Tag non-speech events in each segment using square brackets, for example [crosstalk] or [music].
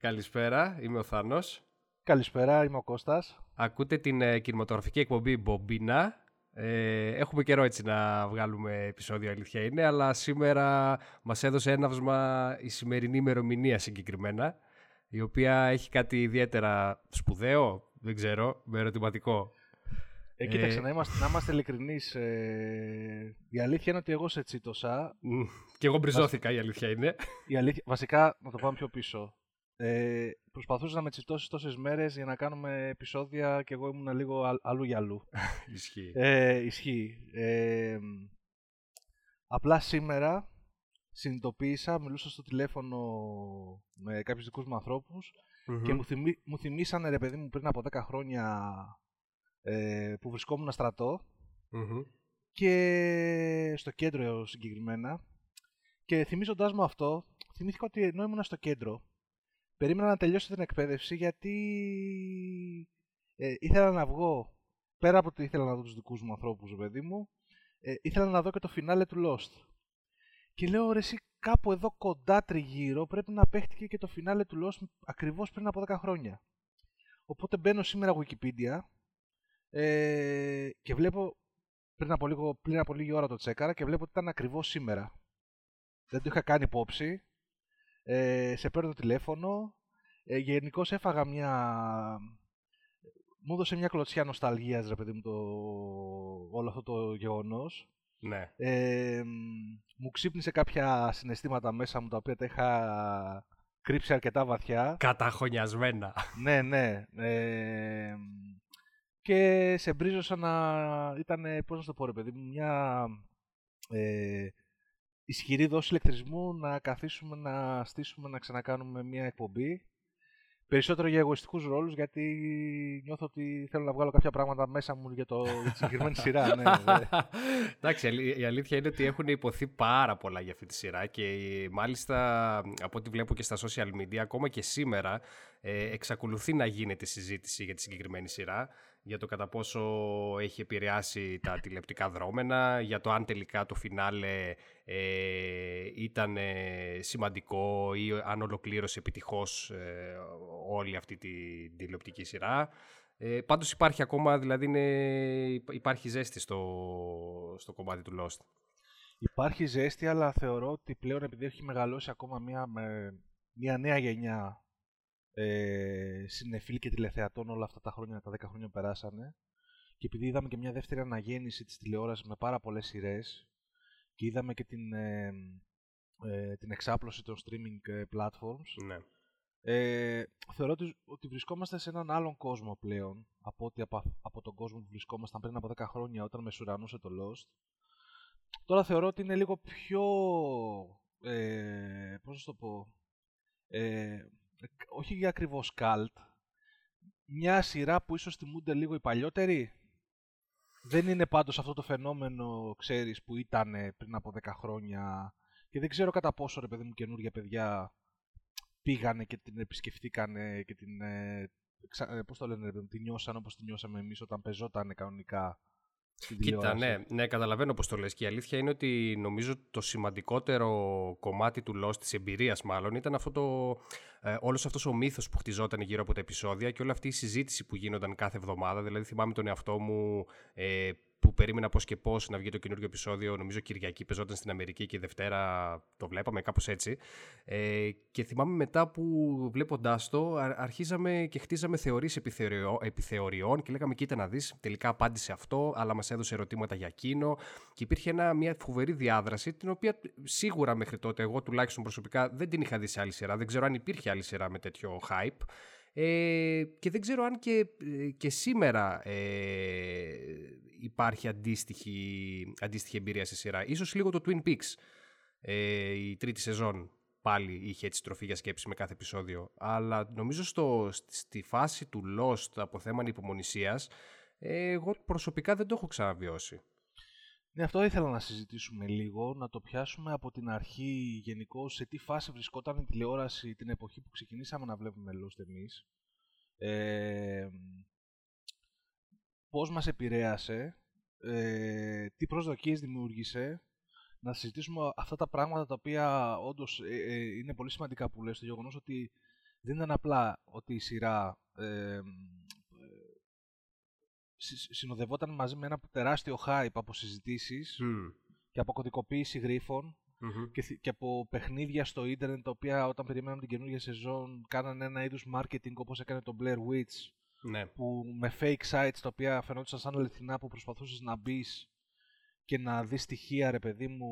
Καλησπέρα, είμαι ο Θάνος. Καλησπέρα, είμαι ο Κώστας. Ακούτε την ε, κινηματογραφική εκπομπή Μπομπίνα. Ε, έχουμε καιρό έτσι να βγάλουμε επεισόδιο, αλήθεια είναι, αλλά σήμερα μας έδωσε έναυσμα η σημερινή ημερομηνία συγκεκριμένα, η οποία έχει κάτι ιδιαίτερα σπουδαίο, δεν ξέρω, με ερωτηματικό. Ε, κοίταξε, ε, να, είμαστε, να είμαστε ειλικρινείς. Ε, η αλήθεια είναι ότι εγώ σε τσίτωσα. Και εγώ μπριζώθηκα, η αλήθεια είναι. Η αλήθεια, βασικά, να το πάμε πιο πίσω. Ε, προσπαθούσα να με τσιτώσει τόσες μέρες για να κάνουμε επεισόδια και εγώ ήμουν λίγο αλλού για αλλού. [laughs] ισχύει. Ε, ισχύει. Ε, απλά σήμερα συνειδητοποίησα, μιλούσα στο τηλέφωνο με κάποιους δικούς μου ανθρωπους και μου, θυμί, μου θυμήσανε ρε παιδί μου πριν από 10 χρόνια ε, που βρισκόμουν και στο κέντρο συγκεκριμένα και θυμίζοντάς μου αυτό θυμήθηκα ότι ενώ ήμουν στο κέντρο περίμενα να τελειώσω την εκπαίδευση γιατί ε, ήθελα να βγω πέρα από ότι ήθελα να δω τους δικούς μου ανθρώπους, παιδί μου, ε, ήθελα να δω και το φινάλε του Lost. Και λέω, ρε εσύ, κάπου εδώ κοντά τριγύρω πρέπει να παίχτηκε και το φινάλε του Lost ακριβώς πριν από 10 χρόνια. Οπότε μπαίνω σήμερα Wikipedia ε, και βλέπω, πριν από, λίγο, πριν από λίγη ώρα το τσέκαρα και βλέπω ότι ήταν ακριβώς σήμερα. Δεν το είχα κάνει υπόψη ε, σε παίρνω τηλέφωνο. Ε, Γενικώς έφαγα μια. Μου έδωσε μια κλωτσιά νοσταλγίας, ρε παιδί μου, το... όλο αυτό το γεγονός. Ναι. Ε, μου ξύπνησε κάποια συναισθήματα μέσα μου, τα οποία τα είχα κρύψει αρκετά βαθιά. Καταχωνιασμένα. ναι, ναι. Ε, και σε μπρίζωσα σαν να ήταν, πώς να το πω ρε παιδί μου, μια ε, ισχυρή δόση ηλεκτρισμού να καθίσουμε να στήσουμε να ξανακάνουμε μια εκπομπή. Περισσότερο για εγωιστικούς ρόλους, γιατί νιώθω ότι θέλω να βγάλω κάποια πράγματα μέσα μου για, το, για τη συγκεκριμένη [laughs] σειρά. Ναι, ναι. Εντάξει, η αλήθεια είναι ότι έχουν υποθεί πάρα πολλά για αυτή τη σειρά και μάλιστα από ό,τι βλέπω και στα social media, ακόμα και σήμερα ε, εξακολουθεί να γίνεται συζήτηση για τη συγκεκριμένη σειρά για το κατά πόσο έχει επηρεάσει τα τηλεπτικά δρόμενα, για το αν τελικά το φινάλε ε, ήταν ε, σημαντικό ή αν ολοκλήρωσε επιτυχώς ε, όλη αυτή τη τηλεοπτική σειρά. Ε, πάντως υπάρχει ακόμα, δηλαδή υπάρχει ζέστη στο, στο κομμάτι του Lost. Υπάρχει ζέστη, αλλά θεωρώ ότι πλέον επειδή έχει μεγαλώσει ακόμα μια, μια νέα γενιά ε, συνεφίλ και τηλεθεατών όλα αυτά τα χρόνια, τα 10 χρόνια που περάσανε. Και επειδή είδαμε και μια δεύτερη αναγέννηση της τηλεόρασης με πάρα πολλές σειρές και είδαμε και την, ε, ε, την εξάπλωση των streaming ε, platforms, ναι. ε, θεωρώ ότι, ότι βρισκόμαστε σε έναν άλλον κόσμο πλέον από, ότι από, από τον κόσμο που βρισκόμασταν πριν από 10 χρόνια όταν μεσουρανούσε το Lost. Τώρα θεωρώ ότι είναι λίγο πιο... Ε, πώς να το πω... Ε, όχι για ακριβώς καλτ, μια σειρά που ίσως θυμούνται λίγο οι παλιότεροι. Δεν είναι πάντως αυτό το φαινόμενο, ξέρεις, που ήταν πριν από 10 χρόνια και δεν ξέρω κατά πόσο, ρε παιδί μου, καινούργια παιδιά πήγανε και την επισκεφτήκανε και την, ε, ε πώς το λένε, ρε παιδί μου, την νιώσαν όπως την νιώσαμε εμείς όταν πεζόταν κανονικά Κοίτα, ναι, ναι, καταλαβαίνω πώς το λες και η αλήθεια είναι ότι νομίζω το σημαντικότερο κομμάτι του Lost, της εμπειρίας μάλλον, ήταν αυτό το, ε, όλος αυτός ο μύθος που χτιζόταν γύρω από τα επεισόδια και όλη αυτή η συζήτηση που γίνονταν κάθε εβδομάδα. Δηλαδή θυμάμαι τον εαυτό μου ε, που περίμενα πώς και πώς να βγει το καινούργιο επεισόδιο. Νομίζω Κυριακή παίζονταν στην Αμερική και Δευτέρα το βλέπαμε, κάπως έτσι. Ε, και θυμάμαι μετά που βλέποντάς το, αρχίζαμε και χτίζαμε θεωρίες επιθεωριών και λέγαμε: Κοίτα να δεις, τελικά απάντησε αυτό, αλλά μας έδωσε ερωτήματα για εκείνο. Και υπήρχε ένα, μια φοβερή διάδραση, την οποία σίγουρα μέχρι τότε εγώ τουλάχιστον προσωπικά δεν την είχα δει σε άλλη σειρά. Δεν ξέρω αν υπήρχε άλλη σειρά με τέτοιο hype. Ε, και δεν ξέρω αν και, ε, και σήμερα ε, υπάρχει αντίστοιχη, αντίστοιχη εμπειρία σε σειρά. Ίσως λίγο το Twin Peaks, ε, η τρίτη σεζόν πάλι είχε έτσι τροφή για σκέψη με κάθε επεισόδιο. Αλλά νομίζω στο, στη φάση του Lost από θέμα υπομονησίας, εγώ προσωπικά δεν το έχω ξαναβιώσει. Ναι, αυτό ήθελα να συζητήσουμε λίγο, να το πιάσουμε από την αρχή γενικώ σε τι φάση βρισκόταν η τηλεόραση την εποχή που ξεκινήσαμε να βλέπουμε Lost εμείς. Ε, πώς μας επηρέασε, ε, τι προσδοκίες δημιούργησε, να συζητήσουμε αυτά τα πράγματα τα οποία όντως ε, ε, είναι πολύ σημαντικά που λες, το γεγονός ότι δεν ήταν απλά ότι η σειρά ε, συνοδευόταν μαζί με ένα τεράστιο hype από συζητήσεις και από κωδικοποίηση γρίφων και, και από παιχνίδια στο ίντερνετ τα οποία όταν περιμέναμε την καινούργια σεζόν κάνανε ένα είδους marketing όπως έκανε το Blair Witch ναι. που με fake sites τα οποία φαινόταν σαν αληθινά που προσπαθούσες να μπεις και να δεις στοιχεία, ρε παιδί μου,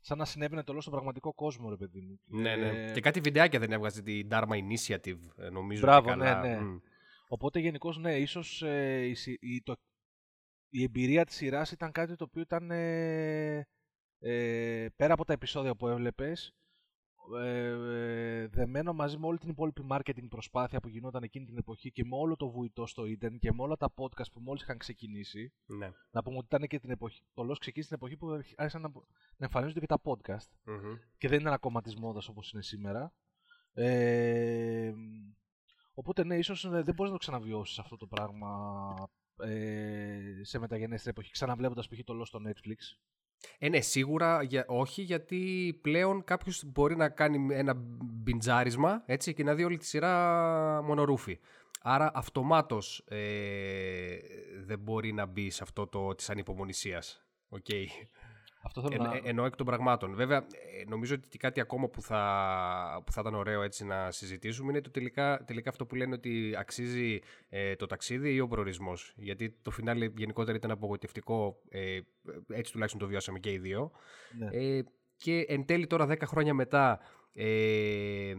σαν να συνέβαινε το λόγο στον πραγματικό κόσμο, ρε παιδί μου. Ναι, ναι. Ε... Και κάτι βιντεάκια δεν έβγαζε την Dharma Initiative, ε, νομίζω. Μπράβο, και καλά. ναι, ναι. Mm. Οπότε γενικώς, ναι, ίσως ε, η, η, το, η εμπειρία της σειράς ήταν κάτι το οποίο ήταν ε, ε, πέρα από τα επεισόδια που έβλεπες ε, ε, δεμένο μαζί με όλη την υπόλοιπη marketing προσπάθεια που γινόταν εκείνη την εποχή και με όλο το βουητό στο ίντερνετ και με όλα τα podcast που μόλις είχαν ξεκινήσει. Ναι. Να πούμε ότι ήταν και την εποχή, το LOS ξεκίνησε την εποχή που άρχισαν να, να εμφανίζονται και τα podcast και δεν ήταν ακόμα της μόδας όπως είναι σήμερα. Ε, οπότε ναι, ίσως δεν μπορείς να το ξαναβιώσεις αυτό το πράγμα ε, σε μεταγενέστερη εποχή, ξαναβλέποντας π.χ. το LOS στο Netflix. Ε, ναι, σίγουρα για, όχι, γιατί πλέον κάποιος μπορεί να κάνει ένα μπιντζάρισμα έτσι, και να δει όλη τη σειρά μονορούφι. Άρα αυτομάτως ε, δεν μπορεί να μπει σε αυτό το της ανυπομονησίας. Okay. Αυτό θέλω να... Εννοώ εκ των πραγμάτων. Βέβαια, ε, νομίζω ότι κάτι ακόμα που θα, που θα ήταν ωραίο έτσι να συζητήσουμε είναι το τελικά, τελικά αυτό που λένε ότι αξίζει ε, το ταξίδι ή ο προορισμός. Γιατί το φινάλε γενικότερα ήταν απογοητευτικό. Ε, έτσι τουλάχιστον το βιώσαμε και οι δύο. Ναι. Ε, και εν τέλει τώρα 10 χρόνια μετά ε,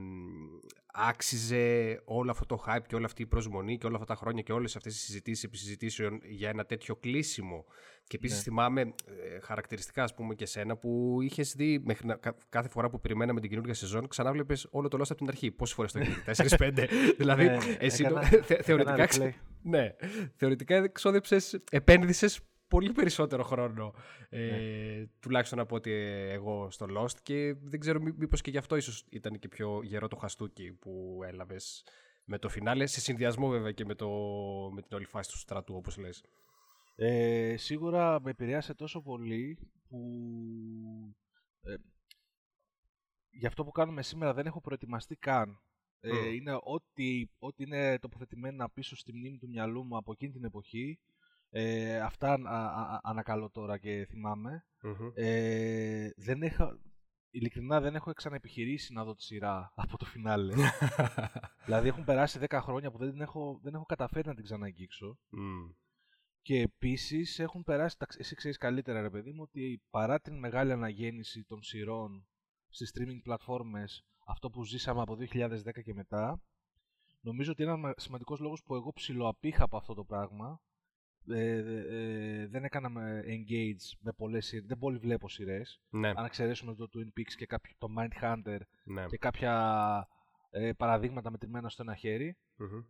άξιζε όλο αυτό το hype και όλη αυτή η προσμονή και όλα αυτά τα χρόνια και όλες αυτές οι συζητήσεις επί συζητήσεων για ένα τέτοιο κλείσιμο. Και επίσης ναι. θυμάμαι ε, χαρακτηριστικά, ας πούμε, και σένα που είχες δει μέχρι να, κάθε φορά που περιμέναμε την καινούργια σεζόν, ξανά βλέπει όλο το Lost από την αρχή. Πόσες φορές το έχεις 4-5. [laughs] δηλαδή, ναι, εσύ έκανα, θε, θεωρητικά, ναι, θεωρητικά εξόδεψες, επένδυσες πολύ περισσότερο χρόνο ε, ναι. τουλάχιστον από ότι εγώ στο Lost και δεν ξέρω μήπως και γι' αυτό ίσως ήταν και πιο γερό το χαστούκι που έλαβες με το φινάλε σε συνδυασμό βέβαια και με, το, με την όλη φάση του στρατού όπως λες. Ε, σίγουρα με επηρέασε τόσο πολύ που ε, για αυτό που κάνουμε σήμερα δεν έχω προετοιμαστεί καν. Ε, είναι ό,τι, ό,τι είναι τοποθετημένα πίσω στη μνήμη του μυαλού μου από εκείνη την εποχή ε, αυτά ανακαλώ τώρα και θυμάμαι. Ε, δεν έχω, ειλικρινά δεν έχω ξαναεπιχειρήσει να δω τη σειρά από το φινάλε. [laughs] δηλαδή έχουν περάσει 10 χρόνια που δεν έχω, δεν έχω καταφέρει να την ξαναγγίξω. Και επίσης έχουν περάσει, εσύ ξέρεις καλύτερα ρε παιδί μου, ότι παρά την μεγάλη αναγέννηση των σειρών στις streaming πλατφόρμες, αυτό που ζήσαμε από 2010 και μετά, νομίζω ότι ένας σημαντικός λόγος που εγώ ψιλοαπήχα από αυτό το πράγμα ε, ε, δεν έκανα engage με πολλές σειρές, δεν πολύ βλέπω σειρές. Ναι. Αν εξαιρέσουμε το Twin Peaks και κάποιο, το Mindhunter ναι. και κάποια ε, παραδείγματα μετρημένα στο ένα χέρι.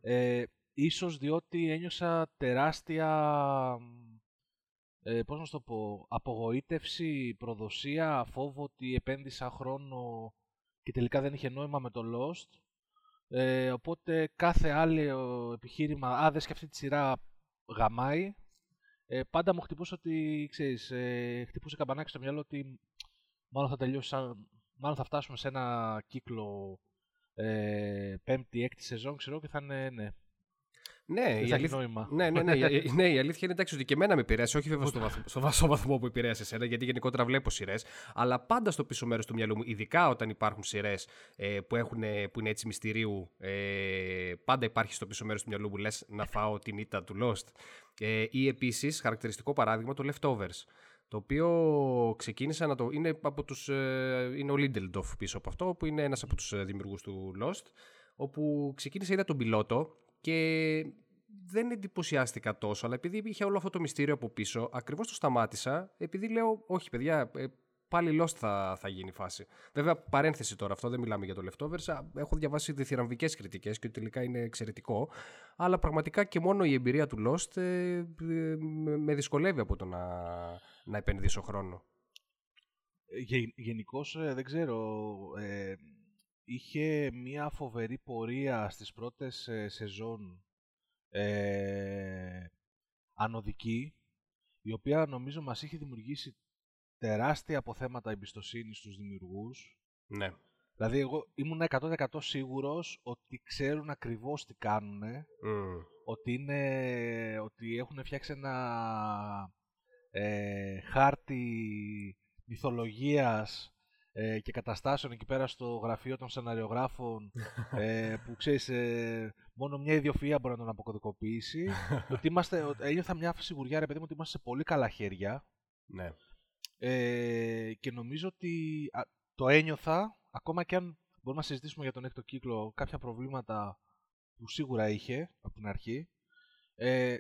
Ε, ίσως διότι ένιωσα τεράστια, ε, πώς να το πω, απογοήτευση, προδοσία, φόβο ότι επένδυσα χρόνο και τελικά δεν είχε νόημα με το Lost. Ε, οπότε κάθε άλλο επιχείρημα, α, δεν σκεφτεί τη σειρά, γαμάει, ε, πάντα μου χτυπούσε ότι, ξέρεις, ε, χτυπούσε καμπανάκι στο μυαλό ότι μάλλον θα τελειώσει, μάλλον θα φτάσουμε σε ένα κύκλο ε, πέμπτη, έκτη σεζόν, ξέρω, και θα είναι, ναι, ναι, η αλήθεια... ναι, ναι, ναι, [laughs] ναι, η αλήθεια είναι εντάξει, ότι και εμένα με επηρέασε, όχι βέβαια στο, βαθμό, στο βασό βαθμό που επηρέασε εσένα, γιατί γενικότερα βλέπω σειρές, αλλά πάντα στο πίσω μέρος του μυαλού μου, ειδικά όταν υπάρχουν σειρές ε, που, που είναι έτσι μυστηρίου, ε, πάντα υπάρχει στο πίσω μέρος του μυαλού μου λες να φάω την ήττα του Lost. Ε, ή επίσης, χαρακτηριστικό παράδειγμα, το Leftovers το οποίο ξεκίνησα να το... Είναι, από τους, ε, είναι ο Lindelof πίσω από αυτό, που είναι ένας από τους ε, δημιουργούς του Lost, όπου ξεκίνησα, είδα τον πιλότο και δεν εντυπωσιάστηκα τόσο, αλλά επειδή είχε όλο αυτό το μυστήριο από πίσω, ακριβώς το σταμάτησα, επειδή λέω, όχι παιδιά, ε, πάλι lost θα, θα γίνει η φάση. Βέβαια, παρένθεση τώρα, αυτό δεν μιλάμε για το Leftovers. Έχω διαβάσει διθυραμβικές κριτικές και ότι τελικά είναι εξαιρετικό. Αλλά πραγματικά και μόνο η εμπειρία του Lost ε, ε, με δυσκολεύει από το να, να επενδύσω χρόνο. Γενικώς δεν ξέρω είχε μια φοβερή πορεία στις πρώτες ε, σεζόν ε, ανωδική, η οποία νομίζω μας είχε δημιουργήσει τεράστια αποθέματα εμπιστοσύνης στους δημιουργούς. Ναι. Δηλαδή, εγώ ήμουν 100% σίγουρος ότι ξέρουν ακριβώς τι κάνουν, ότι, είναι, ότι έχουν φτιάξει ένα ε, χάρτη μυθολογίας ε, και καταστάσεων εκεί πέρα στο γραφείο των σεναριογράφων [laughs] ε, που ξέρεις ε, μόνο μια ιδιοφυΐα μπορεί να τον αποκωδικοποιήσει [laughs] ότι είμαστε, ένιωθα μια σιγουριά ρε παιδί μου ότι είμαστε σε πολύ καλά χέρια ναι. ε, και νομίζω ότι το ένιωθα ακόμα και αν μπορούμε να συζητήσουμε για τον έκτο κύκλο κάποια προβλήματα που σίγουρα είχε από την αρχή ε,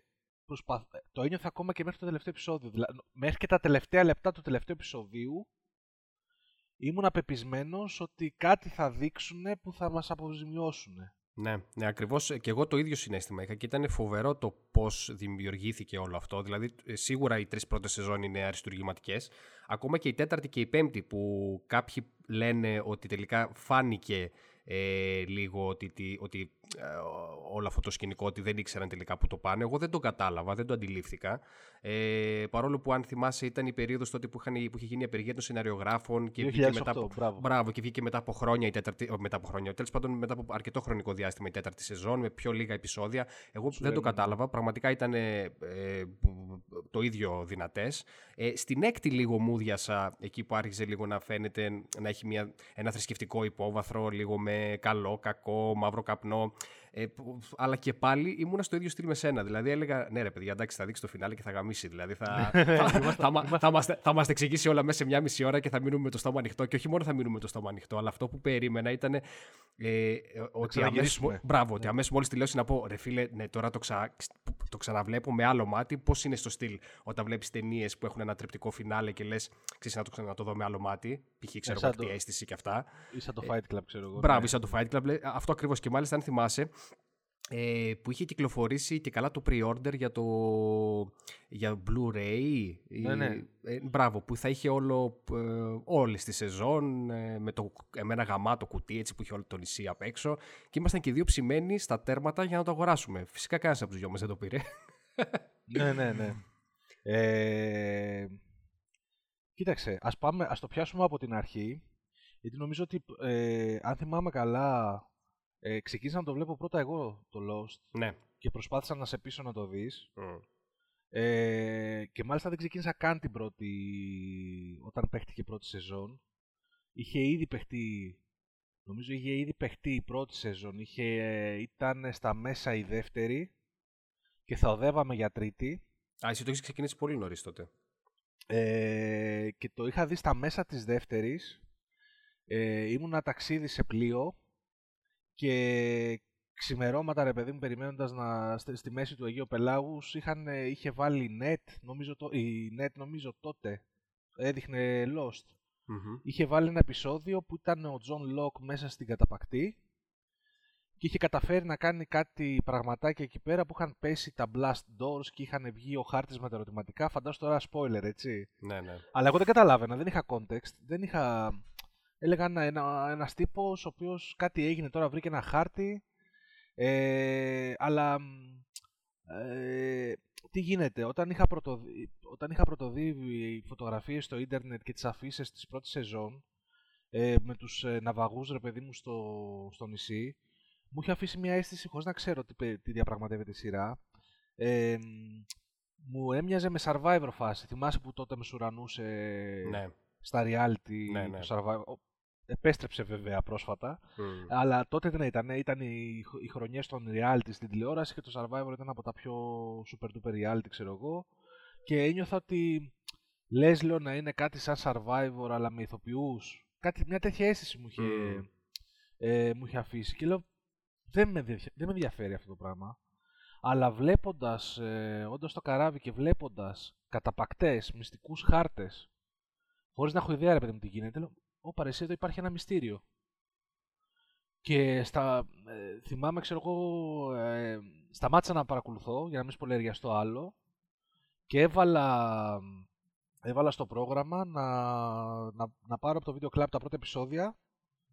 το ένιωθα ακόμα και μέχρι το τελευταίο επεισόδιο. Δηλαδή, μέχρι και τα τελευταία λεπτά του τελευταίου επεισοδίου ήμουν απεπισμένος ότι κάτι θα δείξουν που θα μας αποζημιώσουν. Ναι, ναι ακριβώς. Και εγώ το ίδιο συνέστημα είχα και ήταν φοβερό το πώς δημιουργήθηκε όλο αυτό. Δηλαδή, ε, σίγουρα οι τρεις πρώτες σεζόν είναι αριστουργηματικές. Ακόμα και η τέταρτη και η πέμπτη, που κάποιοι λένε ότι τελικά φάνηκε ε, λίγο ότι, ότι ε, όλο αυτό το σκηνικό ότι δεν ήξεραν τελικά που το πάνε. Εγώ δεν το κατάλαβα, δεν το αντιλήφθηκα. Ε, παρόλο που αν θυμάσαι ήταν η περίοδος τότε που, είχαν, που είχε γίνει η απεργία των σεναριογράφων και 2008, βγήκε μετά από, μπράβο. μπράβο, και βγήκε μετά από χρόνια η τέταρτη, μετά από χρόνια, τέλος πάντων μετά από αρκετό χρονικό διάστημα η τέταρτη σεζόν με πιο λίγα επεισόδια. Εγώ δεν το κατάλαβα, πραγματικά ήταν ε, το ίδιο δυνατές. Ε, στην έκτη λίγο μου διασα, εκεί που άρχισε λίγο να φαίνεται να έχει μια, ένα θρησκευτικό υπόβαθρο, λίγο με καλό, κακό, μαύρο καπνό. Ε, αλλά και πάλι ήμουν στο ίδιο στυλ με σένα. Δηλαδή έλεγα, ναι, ρε παιδιά, εντάξει, θα δείξει το φινάλε και θα γαμίσει. Δηλαδή θα, [laughs] θα, θα, θα, μας, θα μας εξηγήσει όλα μέσα σε μια μισή ώρα και θα μείνουμε με το στόμα ανοιχτό. Και όχι μόνο θα μείνουμε με το στόμα ανοιχτό, αλλά αυτό που περίμενα ήταν ε, ότι αμέσω. Μπράβο, ότι ναι. αμέσω μόλις τελειώσει να πω, ρε φίλε, ναι, τώρα το, ξα, το ξαναβλέπω με άλλο μάτι. Πώς είναι στο στυλ όταν βλέπεις ταινίες που έχουν ένα τρεπτικό φινάλε και λες, ξέρεις να το ξανατοδω δω με άλλο μάτι. Π.χ. ξέρω εγώ τι αίσθηση και αυτά. Ή σαν το Fight Club, ξέρω εγώ. Μπράβο, ναι. σαν το Fight Club. Αυτό ακριβώς και μάλιστα, αν θυμάσαι, ε, που είχε κυκλοφορήσει και καλά το pre-order για το για Blu-ray ναι, ναι. Ε, μπράβο που θα είχε όλο ε, όλη τη σεζόν ε, με, το, με ένα γαμάτο κουτί έτσι που είχε όλο το νησί απ' έξω. Και ήμασταν και δύο ψημένοι στα τέρματα για να το αγοράσουμε. Φυσικά κανένας από τους δυο μας δεν το πήρε. Ναι ναι ναι. Ε, κοίταξε ας, πάμε, ας το πιάσουμε από την αρχή γιατί νομίζω ότι ε, αν θυμάμαι καλά ε, ξεκίνησα να το βλέπω πρώτα εγώ το Lost ναι. και προσπάθησα να σε πείσω να το δεις. Ε, και μάλιστα δεν ξεκίνησα καν την πρώτη, όταν παίχτηκε η πρώτη σεζόν. Είχε ήδη παιχτεί, νομίζω είχε ήδη παιχτεί η πρώτη σεζόν. Είχε, ήταν στα μέσα η δεύτερη και θα οδεύαμε για τρίτη. Α, εσύ το έχεις ξεκινήσει πολύ νωρίς τότε. Ε, και το είχα δει στα μέσα της δεύτερης. Ε, ήμουν ταξίδι σε πλοίο και ξημερώματα ρε παιδί μου περιμένοντας να, στη μέση του Αγίου Πελάγους είχαν, είχε βάλει net, νομίζω το, η net νομίζω τότε έδειχνε Lost. Είχε βάλει ένα επεισόδιο που ήταν ο John Locke μέσα στην καταπακτή και είχε καταφέρει να κάνει κάτι πραγματάκια εκεί πέρα που είχαν πέσει τα blast doors και είχαν βγει ο χάρτης με τα ερωτηματικά. Φαντάζομαι τώρα spoiler, έτσι. Ναι, ναι. Αλλά εγώ δεν καταλάβαινα, δεν είχα context, δεν είχα έλεγα ένα, ένα, ένας τύπος ο οποίος κάτι έγινε τώρα, βρήκε ένα χάρτη, ε, αλλά ε, τι γίνεται, όταν είχα, πρωτοδεί, όταν είχα πρωτοδεί φωτογραφίες στο ίντερνετ και τις αφήσεις της πρώτης σεζόν, ε, με τους ε, ναυαγούς ρε παιδί μου στο, στο νησί, μου είχε αφήσει μια αίσθηση χωρίς να ξέρω τι, τι διαπραγματεύεται η σειρά. Ε, μου έμοιαζε με Survivor φάση. Θυμάσαι που τότε με σουρανούσε ναι. στα reality ναι, ναι. το Survivor. Επέστρεψε βέβαια πρόσφατα. Αλλά τότε δεν ήταν. Ήταν οι, οι χρονιές των reality στην τηλεόραση και το Survivor ήταν από τα πιο super duper reality, ξέρω εγώ. Και ένιωθα ότι λες λέω να είναι κάτι σαν Survivor αλλά με ηθοποιούς. Κάτι, μια τέτοια αίσθηση μου είχε, ε, μου είχε αφήσει. Και λέω δεν με, δεν με ενδιαφέρει αυτό το πράγμα. Αλλά βλέποντας, ε, όντας το καράβι και βλέποντας καταπακτές, μυστικούς χάρτες, χωρίς να έχω ιδέα ρε παιδί μου τι γίνεται, λέω, Ω, παρεσί εδώ υπάρχει ένα μυστήριο. Και στα, ε, θυμάμαι, ξέρω εγώ, ε, σταμάτησα να παρακολουθώ για να μην σπολεριαστώ άλλο και έβαλα, έβαλα στο πρόγραμμα να, να, να πάρω από το βίντεο κλαμπ τα πρώτα επεισόδια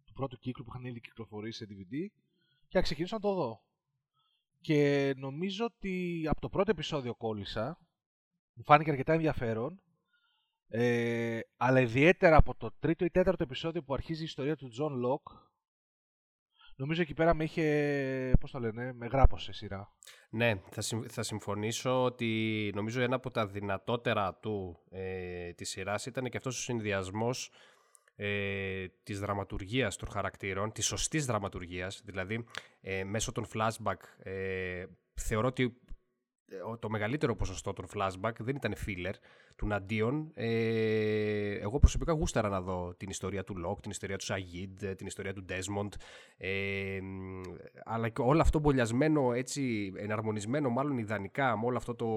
του πρώτου κύκλου που είχαν ήδη κυκλοφορήσει σε DVD και να ξεκινήσω να το δω. Και νομίζω ότι από το πρώτο επεισόδιο κόλλησα, μου φάνηκε αρκετά ενδιαφέρον Ε, αλλά ιδιαίτερα από το τρίτο ή τέταρτο επεισόδιο που αρχίζει η ιστορία του Τζον Λοκ, νομίζω εκεί πέρα με είχε, πώς το λένε, με γράπωσε σειρά. Ναι, θα, θα συμφωνήσω ότι νομίζω ένα από τα δυνατότερα του ε, της σειράς ήταν και αυτός ο συνδυασμός ε, της δραματουργίας των χαρακτήρων, της σωστής δραματουργίας, δηλαδή ε, μέσω των flashback ε, θεωρώ ότι ε, το μεγαλύτερο ποσοστό των flashback δεν ήταν filler, τουναντίον. Ε, εγώ προσωπικά γούσταρα να δω την ιστορία του Λοκ, την ιστορία του Σαγίδ, την ιστορία του Ντέσμοντ. Ε, αλλά και όλο αυτό μπολιασμένο, έτσι, εναρμονισμένο μάλλον ιδανικά με όλο αυτό το,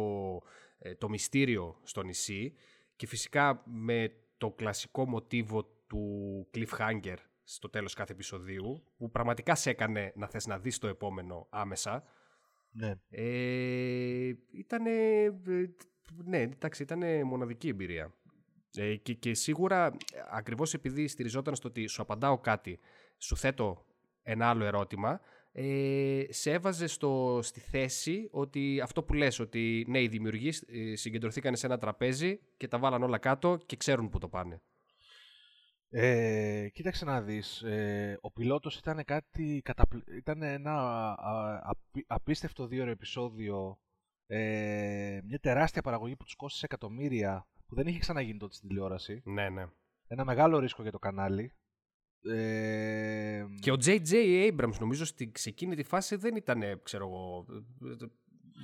ε, το μυστήριο στο νησί. Και φυσικά με το κλασικό μοτίβο του cliffhanger στο τέλος κάθε επεισοδίου, που πραγματικά σε έκανε να θες να δεις το επόμενο άμεσα. Ναι. Ε, ήτανε, ναι, εντάξει, ήταν μοναδική εμπειρία. Ε, και, και σίγουρα, ακριβώς επειδή στηριζόταν στο ότι σου απαντάω κάτι, σου θέτω ένα άλλο ερώτημα, ε, σε έβαζε στο, στη θέση ότι αυτό που λες, ότι ναι, οι δημιουργοί ε, συγκεντρωθήκαν σε ένα τραπέζι και τα βάλαν όλα κάτω και ξέρουν που το πάνε. Ε, κοίταξε να δεις, ε, ο πιλότος ήταν κάτι, ήταν ένα απίστευτο δύο επεισόδιο, ε, μια τεράστια παραγωγή που τους κόστησε εκατομμύρια, που δεν είχε ξαναγίνει τότε στην τηλεόραση. Ναι, ναι. Ένα μεγάλο ρίσκο για το κανάλι. Ε, και ο J.J. Abrams νομίζω στη, σε εκείνη τη φάση δεν ήταν, ξέρω εγώ,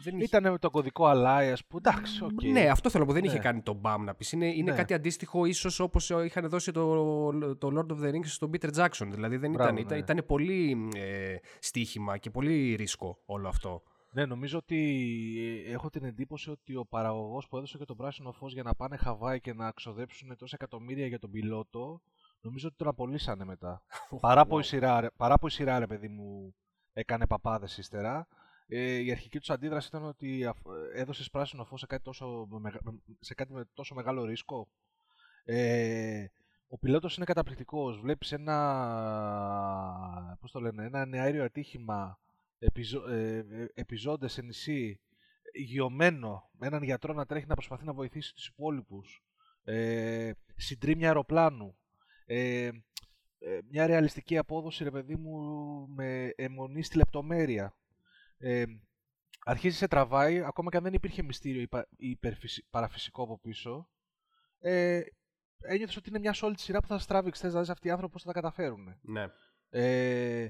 δεν Ήταν με το κωδικό Alliance που εντάξει, okay. Ναι, αυτό θέλω να πω. Δεν είχε ναι. κάνει το BAM να πεις. Είναι, είναι ναι. κάτι αντίστοιχο ίσως όπως είχαν δώσει το, το Lord of the Rings στον Peter Jackson. Δηλαδή δεν ήταν, ναι. ήταν, ήταν, πολύ ε, στοίχημα και πολύ ρίσκο όλο αυτό. Ναι, νομίζω ότι ε, έχω την εντύπωση ότι ο παραγωγός που έδωσε και τον πράσινο φως για να πάνε Χαβάη και να ξοδέψουν τόσα εκατομμύρια για τον πιλότο, νομίζω ότι τον απολύσανε μετά. [laughs] παρά, που η σειρά, παρά που η σειρά, ρε παιδί μου, έκανε παπάδες ύστερα, ε, η αρχική τους αντίδραση ήταν ότι έδωσες πράσινο φως σε, κάτι τόσο, σε κάτι με τόσο μεγάλο ρίσκο. Ε, ο πιλότος είναι καταπληκτικός. Βλέπεις ένα, πώς το λένε, ένα νεαέριο ατύχημα επιζω, ε, επιζώντες σε νησί υγειωμένο με έναν γιατρό να τρέχει να προσπαθεί να βοηθήσει τους υπόλοιπους ε, συντρίμια αεροπλάνου ε, ε, μια ρεαλιστική απόδοση ρε παιδί μου με αιμονή στη λεπτομέρεια ε, αρχίζει σε τραβάει, ακόμα και αν δεν υπήρχε μυστήριο ή παραφυσικό από πίσω. Ε, ένιωθες ότι είναι μια όλη σειρά που θα στράβει, θες να δεις αυτοί οι άνθρωποι πώς θα τα καταφέρουν. Ναι. Ε,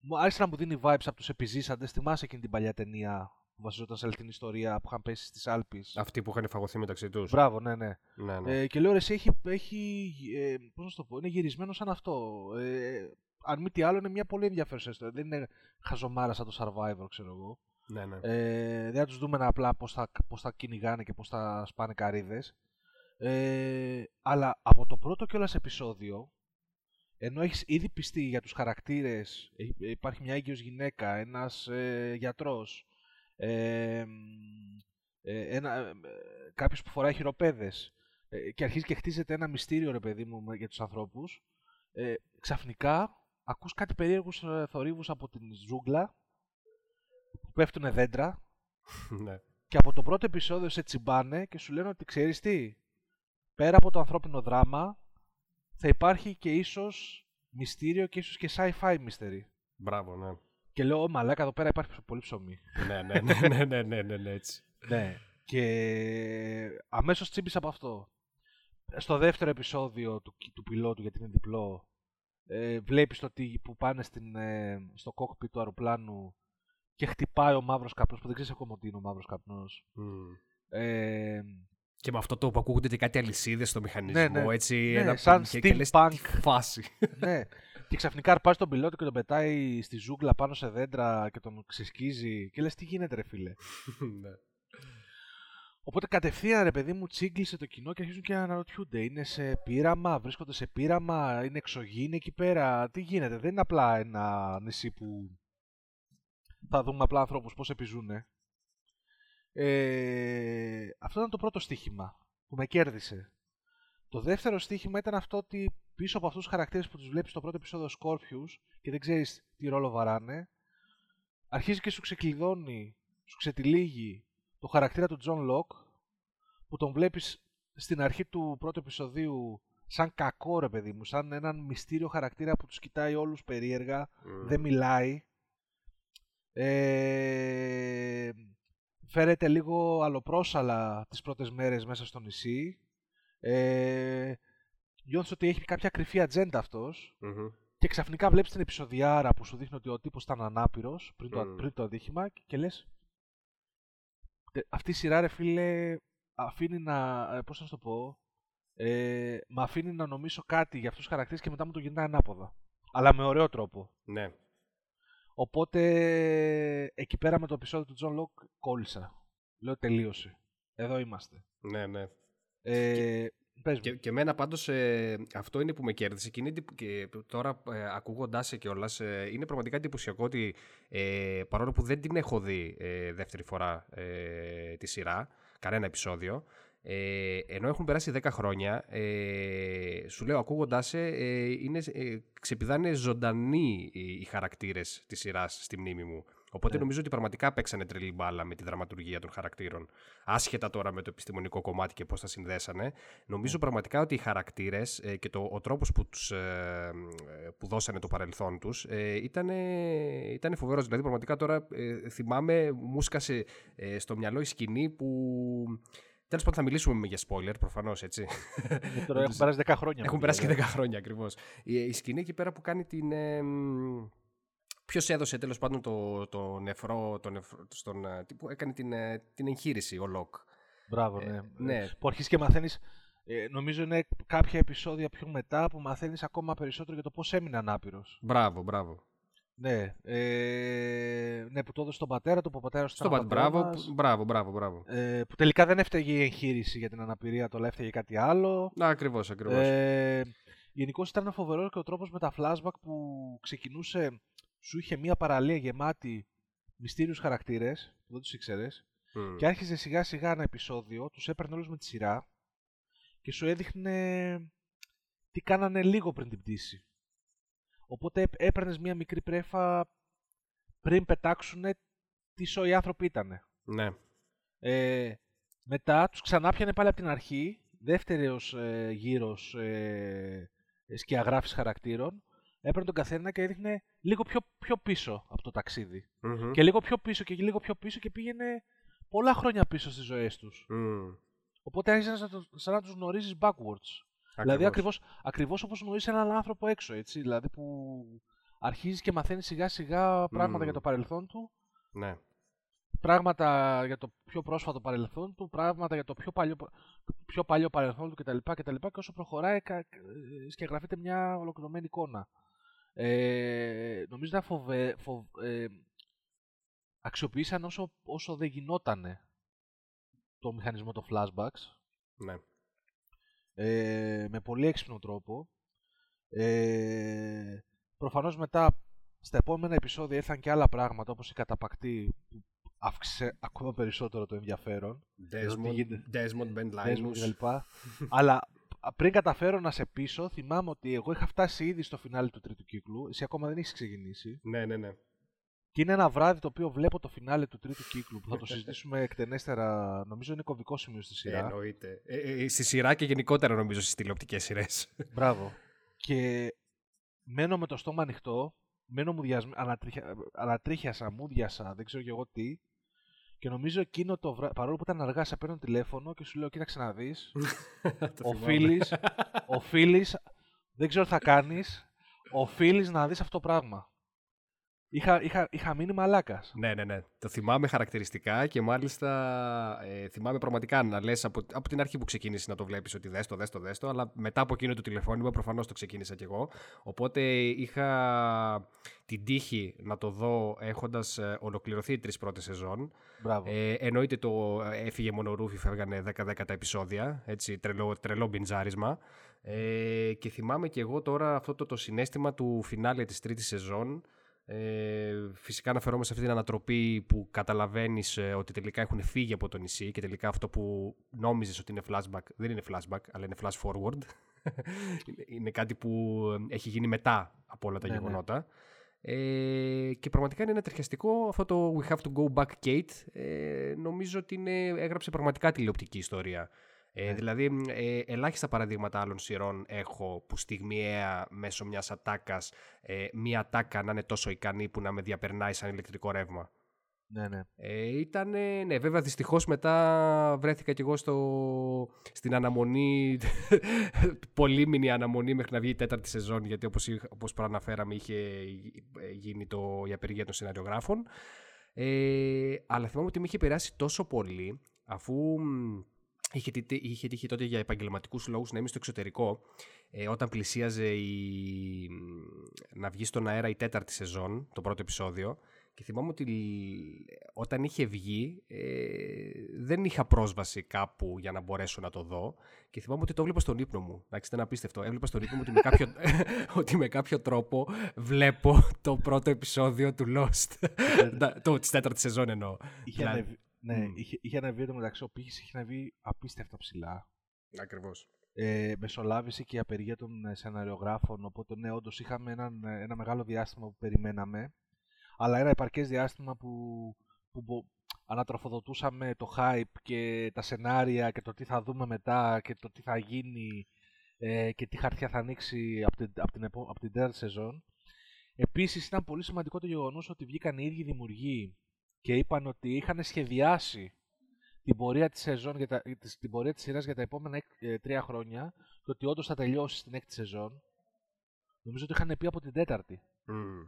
μου άρεσε να μου δίνει vibes από τους επιζήσαντες. Θυμάσαι εκείνη την παλιά ταινία που βασιζόταν σε αληθινή ιστορία που είχαν πέσει στις Άλπεις; Αυτοί που είχαν φαγωθεί μεταξύ τους. Μπράβο, ναι, ναι. ναι, ναι. Ε, και λέω, εσύ έχει, έχει ε, πώς να το πω, είναι γυρισμένο σαν αυτό. Ε, αν μη τι άλλο, είναι μια πολύ ενδιαφέρουσα ιστορία. Δεν είναι χαζομάρα σαν το Survivor, ξέρω εγώ. Ναι, ναι. Ε, δεν θα τους δούμε απλά πώς θα, πώς θα κυνηγάνε και πώς θα σπάνε καρύδες. Ε, αλλά από το πρώτο κιόλα επεισόδιο, ενώ έχεις ήδη πιστεί για τους χαρακτήρες, υπάρχει μια έγκυος γυναίκα, ένας ε, γιατρός, ε, ε, ε κάποιος που φοράει χειροπέδες ε, και αρχίζει και χτίζεται ένα μυστήριο ρε παιδί μου για τους ανθρώπους ε, ξαφνικά ακούς κάτι περίεργους ε, θορύβους από την ζούγκλα που πέφτουν δέντρα [laughs] ναι. και από το πρώτο επεισόδιο σε τσιμπάνε και σου λένε ότι ξέρεις τι, πέρα από το ανθρώπινο δράμα θα υπάρχει και ίσως μυστήριο και ίσως και sci-fi μυστέρι. Μπράβο, ναι. Και λέω, μαλάκα, εδώ πέρα υπάρχει πολύ ψωμί. ναι, ναι, ναι, ναι, ναι, ναι, ναι, ναι, έτσι. ναι. Και αμέσως τσίμπησα από αυτό. Στο δεύτερο επεισόδιο του, του πιλότου, γιατί είναι διπλό, ε, βλέπεις το τι, που πάνε στην, ε, στο κόκπι του αεροπλάνου και χτυπάει ο μαύρος καπνός, που δεν ξέρεις ακόμα τι είναι ο μαύρος καπνός. Mm. Ε, και με αυτό το που ακούγονται και κάτι αλυσίδες στο μηχανισμό, ναι, ναι. έτσι. Ναι, ένα σαν steampunk φάση. [laughs] ναι. Και ξαφνικά αρπάζει τον πιλότο και τον πετάει στη ζούγκλα πάνω σε δέντρα και τον ξεσκίζει. Και λες, τι γίνεται, ρε φίλε. [laughs] ναι. Οπότε κατευθείαν ρε παιδί μου τσίγκλισε το κοινό και αρχίζουν και να αναρωτιούνται. Είναι σε πείραμα, βρίσκονται σε πείραμα, είναι εξωγήινοι εκεί πέρα. Τι γίνεται, δεν είναι απλά ένα νησί που θα δούμε απλά ανθρώπους πώς επιζούν. Ε, αυτό ήταν το πρώτο στοίχημα που με κέρδισε. Το δεύτερο στοίχημα ήταν αυτό ότι πίσω από αυτούς τους χαρακτήρες που τους βλέπεις στο πρώτο επεισόδιο Scorpius και δεν ξέρεις τι ρόλο βαράνε, αρχίζει και σου ξεκλειδώνει, σου ξετυλίγει το χαρακτήρα του John Locke που τον βλέπεις στην αρχή του πρώτου επεισοδίου σαν κακό ρε παιδί μου, σαν έναν μυστήριο χαρακτήρα που τους κοιτάει όλους περίεργα, δεν μιλάει. Ε, φέρεται λίγο αλλοπρόσαλα τις πρώτες μέρες μέσα στο νησί. Ε, νιώθεις ότι έχει κάποια κρυφή ατζέντα αυτός. Και ξαφνικά βλέπεις την επεισοδιάρα που σου δείχνει ότι ο τύπος ήταν ανάπηρος πριν, το, πριν το ατύχημα και λες αυτή η σειρά ρε φίλε αφήνει να, ε, πώς να το πω, ε, με αφήνει να νομίσω κάτι για αυτούς τους χαρακτήρες και μετά μου το γυρνάει ανάποδα. Αλλά με ωραίο τρόπο. Ναι. Οπότε εκεί πέρα με το επεισόδιο του John Locke κόλλησα. Λέω τελείωσε. Εδώ είμαστε. Ναι, ναι. Ε, και, και, και εμένα πάντως ε, αυτό είναι που με κέρδισε και, και τώρα ε, ακούγοντάς σε κιόλας ε, είναι πραγματικά εντυπωσιακό ότι ε, παρόλο που δεν την έχω δει ε, δεύτερη φορά ε, τη σειρά, κανένα επεισόδιο, ε, ενώ έχουν περάσει 10 χρόνια, ε, σου λέω ακούγοντάς σε, ε, είναι, ε, ξεπηδάνε ζωντανοί οι, οι χαρακτήρες της σειράς στη μνήμη μου. Οπότε ναι. νομίζω ότι πραγματικά παίξανε τρελή μπάλα με τη δραματουργία των χαρακτήρων. Άσχετα τώρα με το επιστημονικό κομμάτι και πώς τα συνδέσανε. Νομίζω ναι. πραγματικά ότι οι χαρακτήρες ε, και το, ο τρόπος που, τους, ε, που δώσανε το παρελθόν τους ε, ήταν, ήταν φοβερός. Δηλαδή, πραγματικά τώρα ε, θυμάμαι, μου 'σκασε ε, στο μυαλό η σκηνή που. Τέλος πάντων, θα μιλήσουμε για spoiler, προφανώς έτσι. Ε, τώρα [laughs] έχουν περάσει 10 χρόνια. Έχουν περάσει και 10 χρόνια ακριβώς. Η, η, σκηνή εκεί πέρα που κάνει την. Ποιος έδωσε τέλος πάντων το, το νεφρό, το νεφρό στον, ε, που έκανε την, ε, την εγχείρηση, ο Λοκ. Μπράβο, ναι. Ε, ναι. Που αρχίζει και μαθαίνεις. Ε, νομίζω είναι κάποια επεισόδια πιο μετά που μαθαίνεις ακόμα περισσότερο για το πώς έμεινε ανάπηρο. Μπράβο, μπράβο. Ναι, ε, ναι, που το έδωσε στον πατέρα του, που ο πατέρας του ήταν μπράβο, μπράβο, μπράβο, μπράβο. Ε, που τελικά δεν έφταιγε η εγχείρηση για την αναπηρία, το έφταιγε κάτι άλλο. Να, ακριβώς, ακριβώς. Ε, Γενικώς ήταν φοβερός και ο τρόπος με τα flashback που ξεκινούσε σου είχε μια παραλία γεμάτη μυστήριους χαρακτήρες που δεν τους ήξερες και άρχιζε σιγά σιγά ένα επεισόδιο, τους έπαιρνε όλους με τη σειρά και σου έδειχνε τι κάνανε λίγο πριν την πτήση. Οπότε έπαιρνες μια μικρή πρέφα πριν πετάξουν τι σοϊ άνθρωποι ήταν. Ναι. Ε, μετά τους ξανά πιανε πάλι από την αρχή, δεύτερος ε, γύρος ε, σκιαγράφης χαρακτήρων έπαιρνε τον καθένα και έδειχνε λίγο πιο, πιο πίσω από το ταξιδι Και λίγο πιο πίσω και λίγο πιο πίσω και πήγαινε πολλά χρόνια πίσω στις ζωές τους. Mm. Οπότε άρχισε σαν να τους γνωρίζεις backwards. Δηλαδή ακριβώς, ακριβώς όπως γνωρίζεις έναν άνθρωπο έξω, έτσι. Δηλαδή που αρχίζεις και μαθαίνεις σιγά σιγά πράγματα για το παρελθόν του. Ναι. Πράγματα για το πιο πρόσφατο παρελθόν του, πράγματα για το πιο παλιό, πιο παλιό παρελθόν του κτλ. Και, και όσο προχωράει, σκεγγραφείται μια ολοκληρωμένη εικόνα. Ε, νομίζω ότι φοβε, ε, αξιοποίησαν όσο, όσο δεν γινότανε το μηχανισμό των flashbacks. Ναι. Ε, με πολύ έξυπνο τρόπο. Ε, προφανώς μετά στα επόμενα επεισόδια ήρθαν και άλλα πράγματα όπως η καταπακτή που αύξησε ακόμα περισσότερο το ενδιαφέρον. Desmond, Desmond Ben Linus. Αλλά πριν καταφέρω να σε πείσω, θυμάμαι ότι εγώ είχα φτάσει ήδη στο φινάλι του τρίτου κύκλου. Εσύ ακόμα δεν έχεις ξεκινήσει. Ναι, ναι, ναι. Και είναι ένα βράδυ το οποίο βλέπω το φινάλε του τρίτου κύκλου που θα το [laughs] συζητήσουμε εκτενέστερα. Νομίζω είναι κομβικό σημείο στη σειρά. εννοείται. Ε, ε, στη σειρά και γενικότερα νομίζω στις τηλεοπτικές σειρές. [laughs] Μπράβο. Και μένω με το στόμα ανοιχτό. Μένω μου διασ... ανατρίχια... ανατρίχιασα, μούδιασα, δεν ξέρω και εγώ τι. Και νομίζω εκείνο το βράδυ, παρόλο που ήταν αργά, σε παίρνω τηλέφωνο και σου λέω: Κοίταξε να δει. οφείλει, δεν ξέρω τι θα κάνεις, οφείλει να δεις αυτό το πράγμα. Είχα, είχα, είχα μείνει μαλάκας. Ναι, ναι, ναι. Το θυμάμαι χαρακτηριστικά και μάλιστα ε, θυμάμαι πραγματικά να λες από, από την αρχή που ξεκίνησε να το βλέπεις ότι δες το, δες το, δες το, αλλά μετά από εκείνο το τηλεφώνημα προφανώς το ξεκίνησα κι εγώ. Οπότε είχα την τύχη να το δω έχοντας ε, ολοκληρωθεί τρεις πρώτες σεζόν. Μπράβο. Ε, εννοείται το ε, έφυγε μόνο ρούφι, φεύγανε 10-10 τα επεισόδια. Έτσι, τρελό, τρελό μπιντζάρισμα. Ε, και θυμάμαι κι εγώ τώρα αυτό το, το συνέστημα του φινάλε της τρίτης σεζόν ε, φυσικά αναφερόμαστε σε αυτή την ανατροπή που καταλαβαίνεις ε, ότι τελικά έχουν φύγει από το νησί και τελικά αυτό που νόμιζες ότι είναι flashback δεν είναι flashback αλλά είναι flash forward. [laughs] είναι κάτι που ε, έχει γίνει μετά από όλα τα ναι, ναι. γεγονότα. Ε, και πραγματικά είναι ένα τριχιαστικό αυτό το We have to go back Kate. Ε, νομίζω ότι είναι, έγραψε πραγματικά τηλεοπτική ιστορία. Ε, Ναι. Δηλαδή, ε, ελάχιστα παραδείγματα άλλων σειρών έχω που στιγμιαία μέσω μιας ατάκας ε, μια ατάκα να είναι τόσο ικανή που να με διαπερνάει σαν ηλεκτρικό ρεύμα. Ναι, ναι. Ε, ήταν, ναι, βέβαια δυστυχώς μετά βρέθηκα κι εγώ στο, στην αναμονή, [laughs] πολύμηνη αναμονή μέχρι να βγει η τέταρτη σεζόν, γιατί όπως, είχα- όπως προαναφέραμε είχε γίνει το, η απεργία των σεναριογράφων. Ε, αλλά θυμάμαι ότι με είχε επηρεάσει τόσο πολύ, αφού μ, είχε, τύχει- είχε τύχει τότε για επαγγελματικούς λόγους να είμαι στο εξωτερικό, ε, όταν πλησίαζε η, να βγει στον αέρα η τέταρτη σεζόν, το πρώτο επεισόδιο, και θυμάμαι ότι λ- όταν είχε βγει ε, δεν είχα πρόσβαση κάπου για να μπορέσω να το δω και θυμάμαι ότι το έβλεπα στον ύπνο μου. Εντάξει, ήταν απίστευτο. Έβλεπα στον ύπνο μου ότι με κάποιο, [laughs] ότι με κάποιο τρόπο βλέπω το πρώτο επεισόδιο του Lost. Να- το, της τέταρτης σεζόν εννοώ. Είχε Δηλαδή- ανεβεί, ναι, Μμ. είχε, είχε ανεβεί το μεταξύ, ο πύχης είχε ανεβεί απίστευτα ψηλά. Ακριβώς. Ε, μεσολάβησε και η απεργία των ε, σεναριογράφων, οπότε ναι, όντως είχαμε έναν, ε, ένα μεγάλο διάστημα που περιμέναμε, αλλά ένα επαρκές διάστημα που, που μπο- ανατροφοδοτούσαμε το hype και τα σενάρια και το τι θα δούμε μετά και το τι θα γίνει ε, και τι χαρτιά θα ανοίξει από την, από την, επο- από την τέταρτη σεζόν. Επίσης ήταν πολύ σημαντικό το γεγονός ότι βγήκαν οι ίδιοι δημιουργοί και είπαν ότι είχαν σχεδιάσει την πορεία της σεζόν για τα, της- την πορεία της σειράς για τα επόμενα εκ- ε, τρία χρόνια και ότι όντως θα τελειώσει στην έκτη σεζόν. Νομίζω ότι είχαν πει από την τέταρτη. Μμ.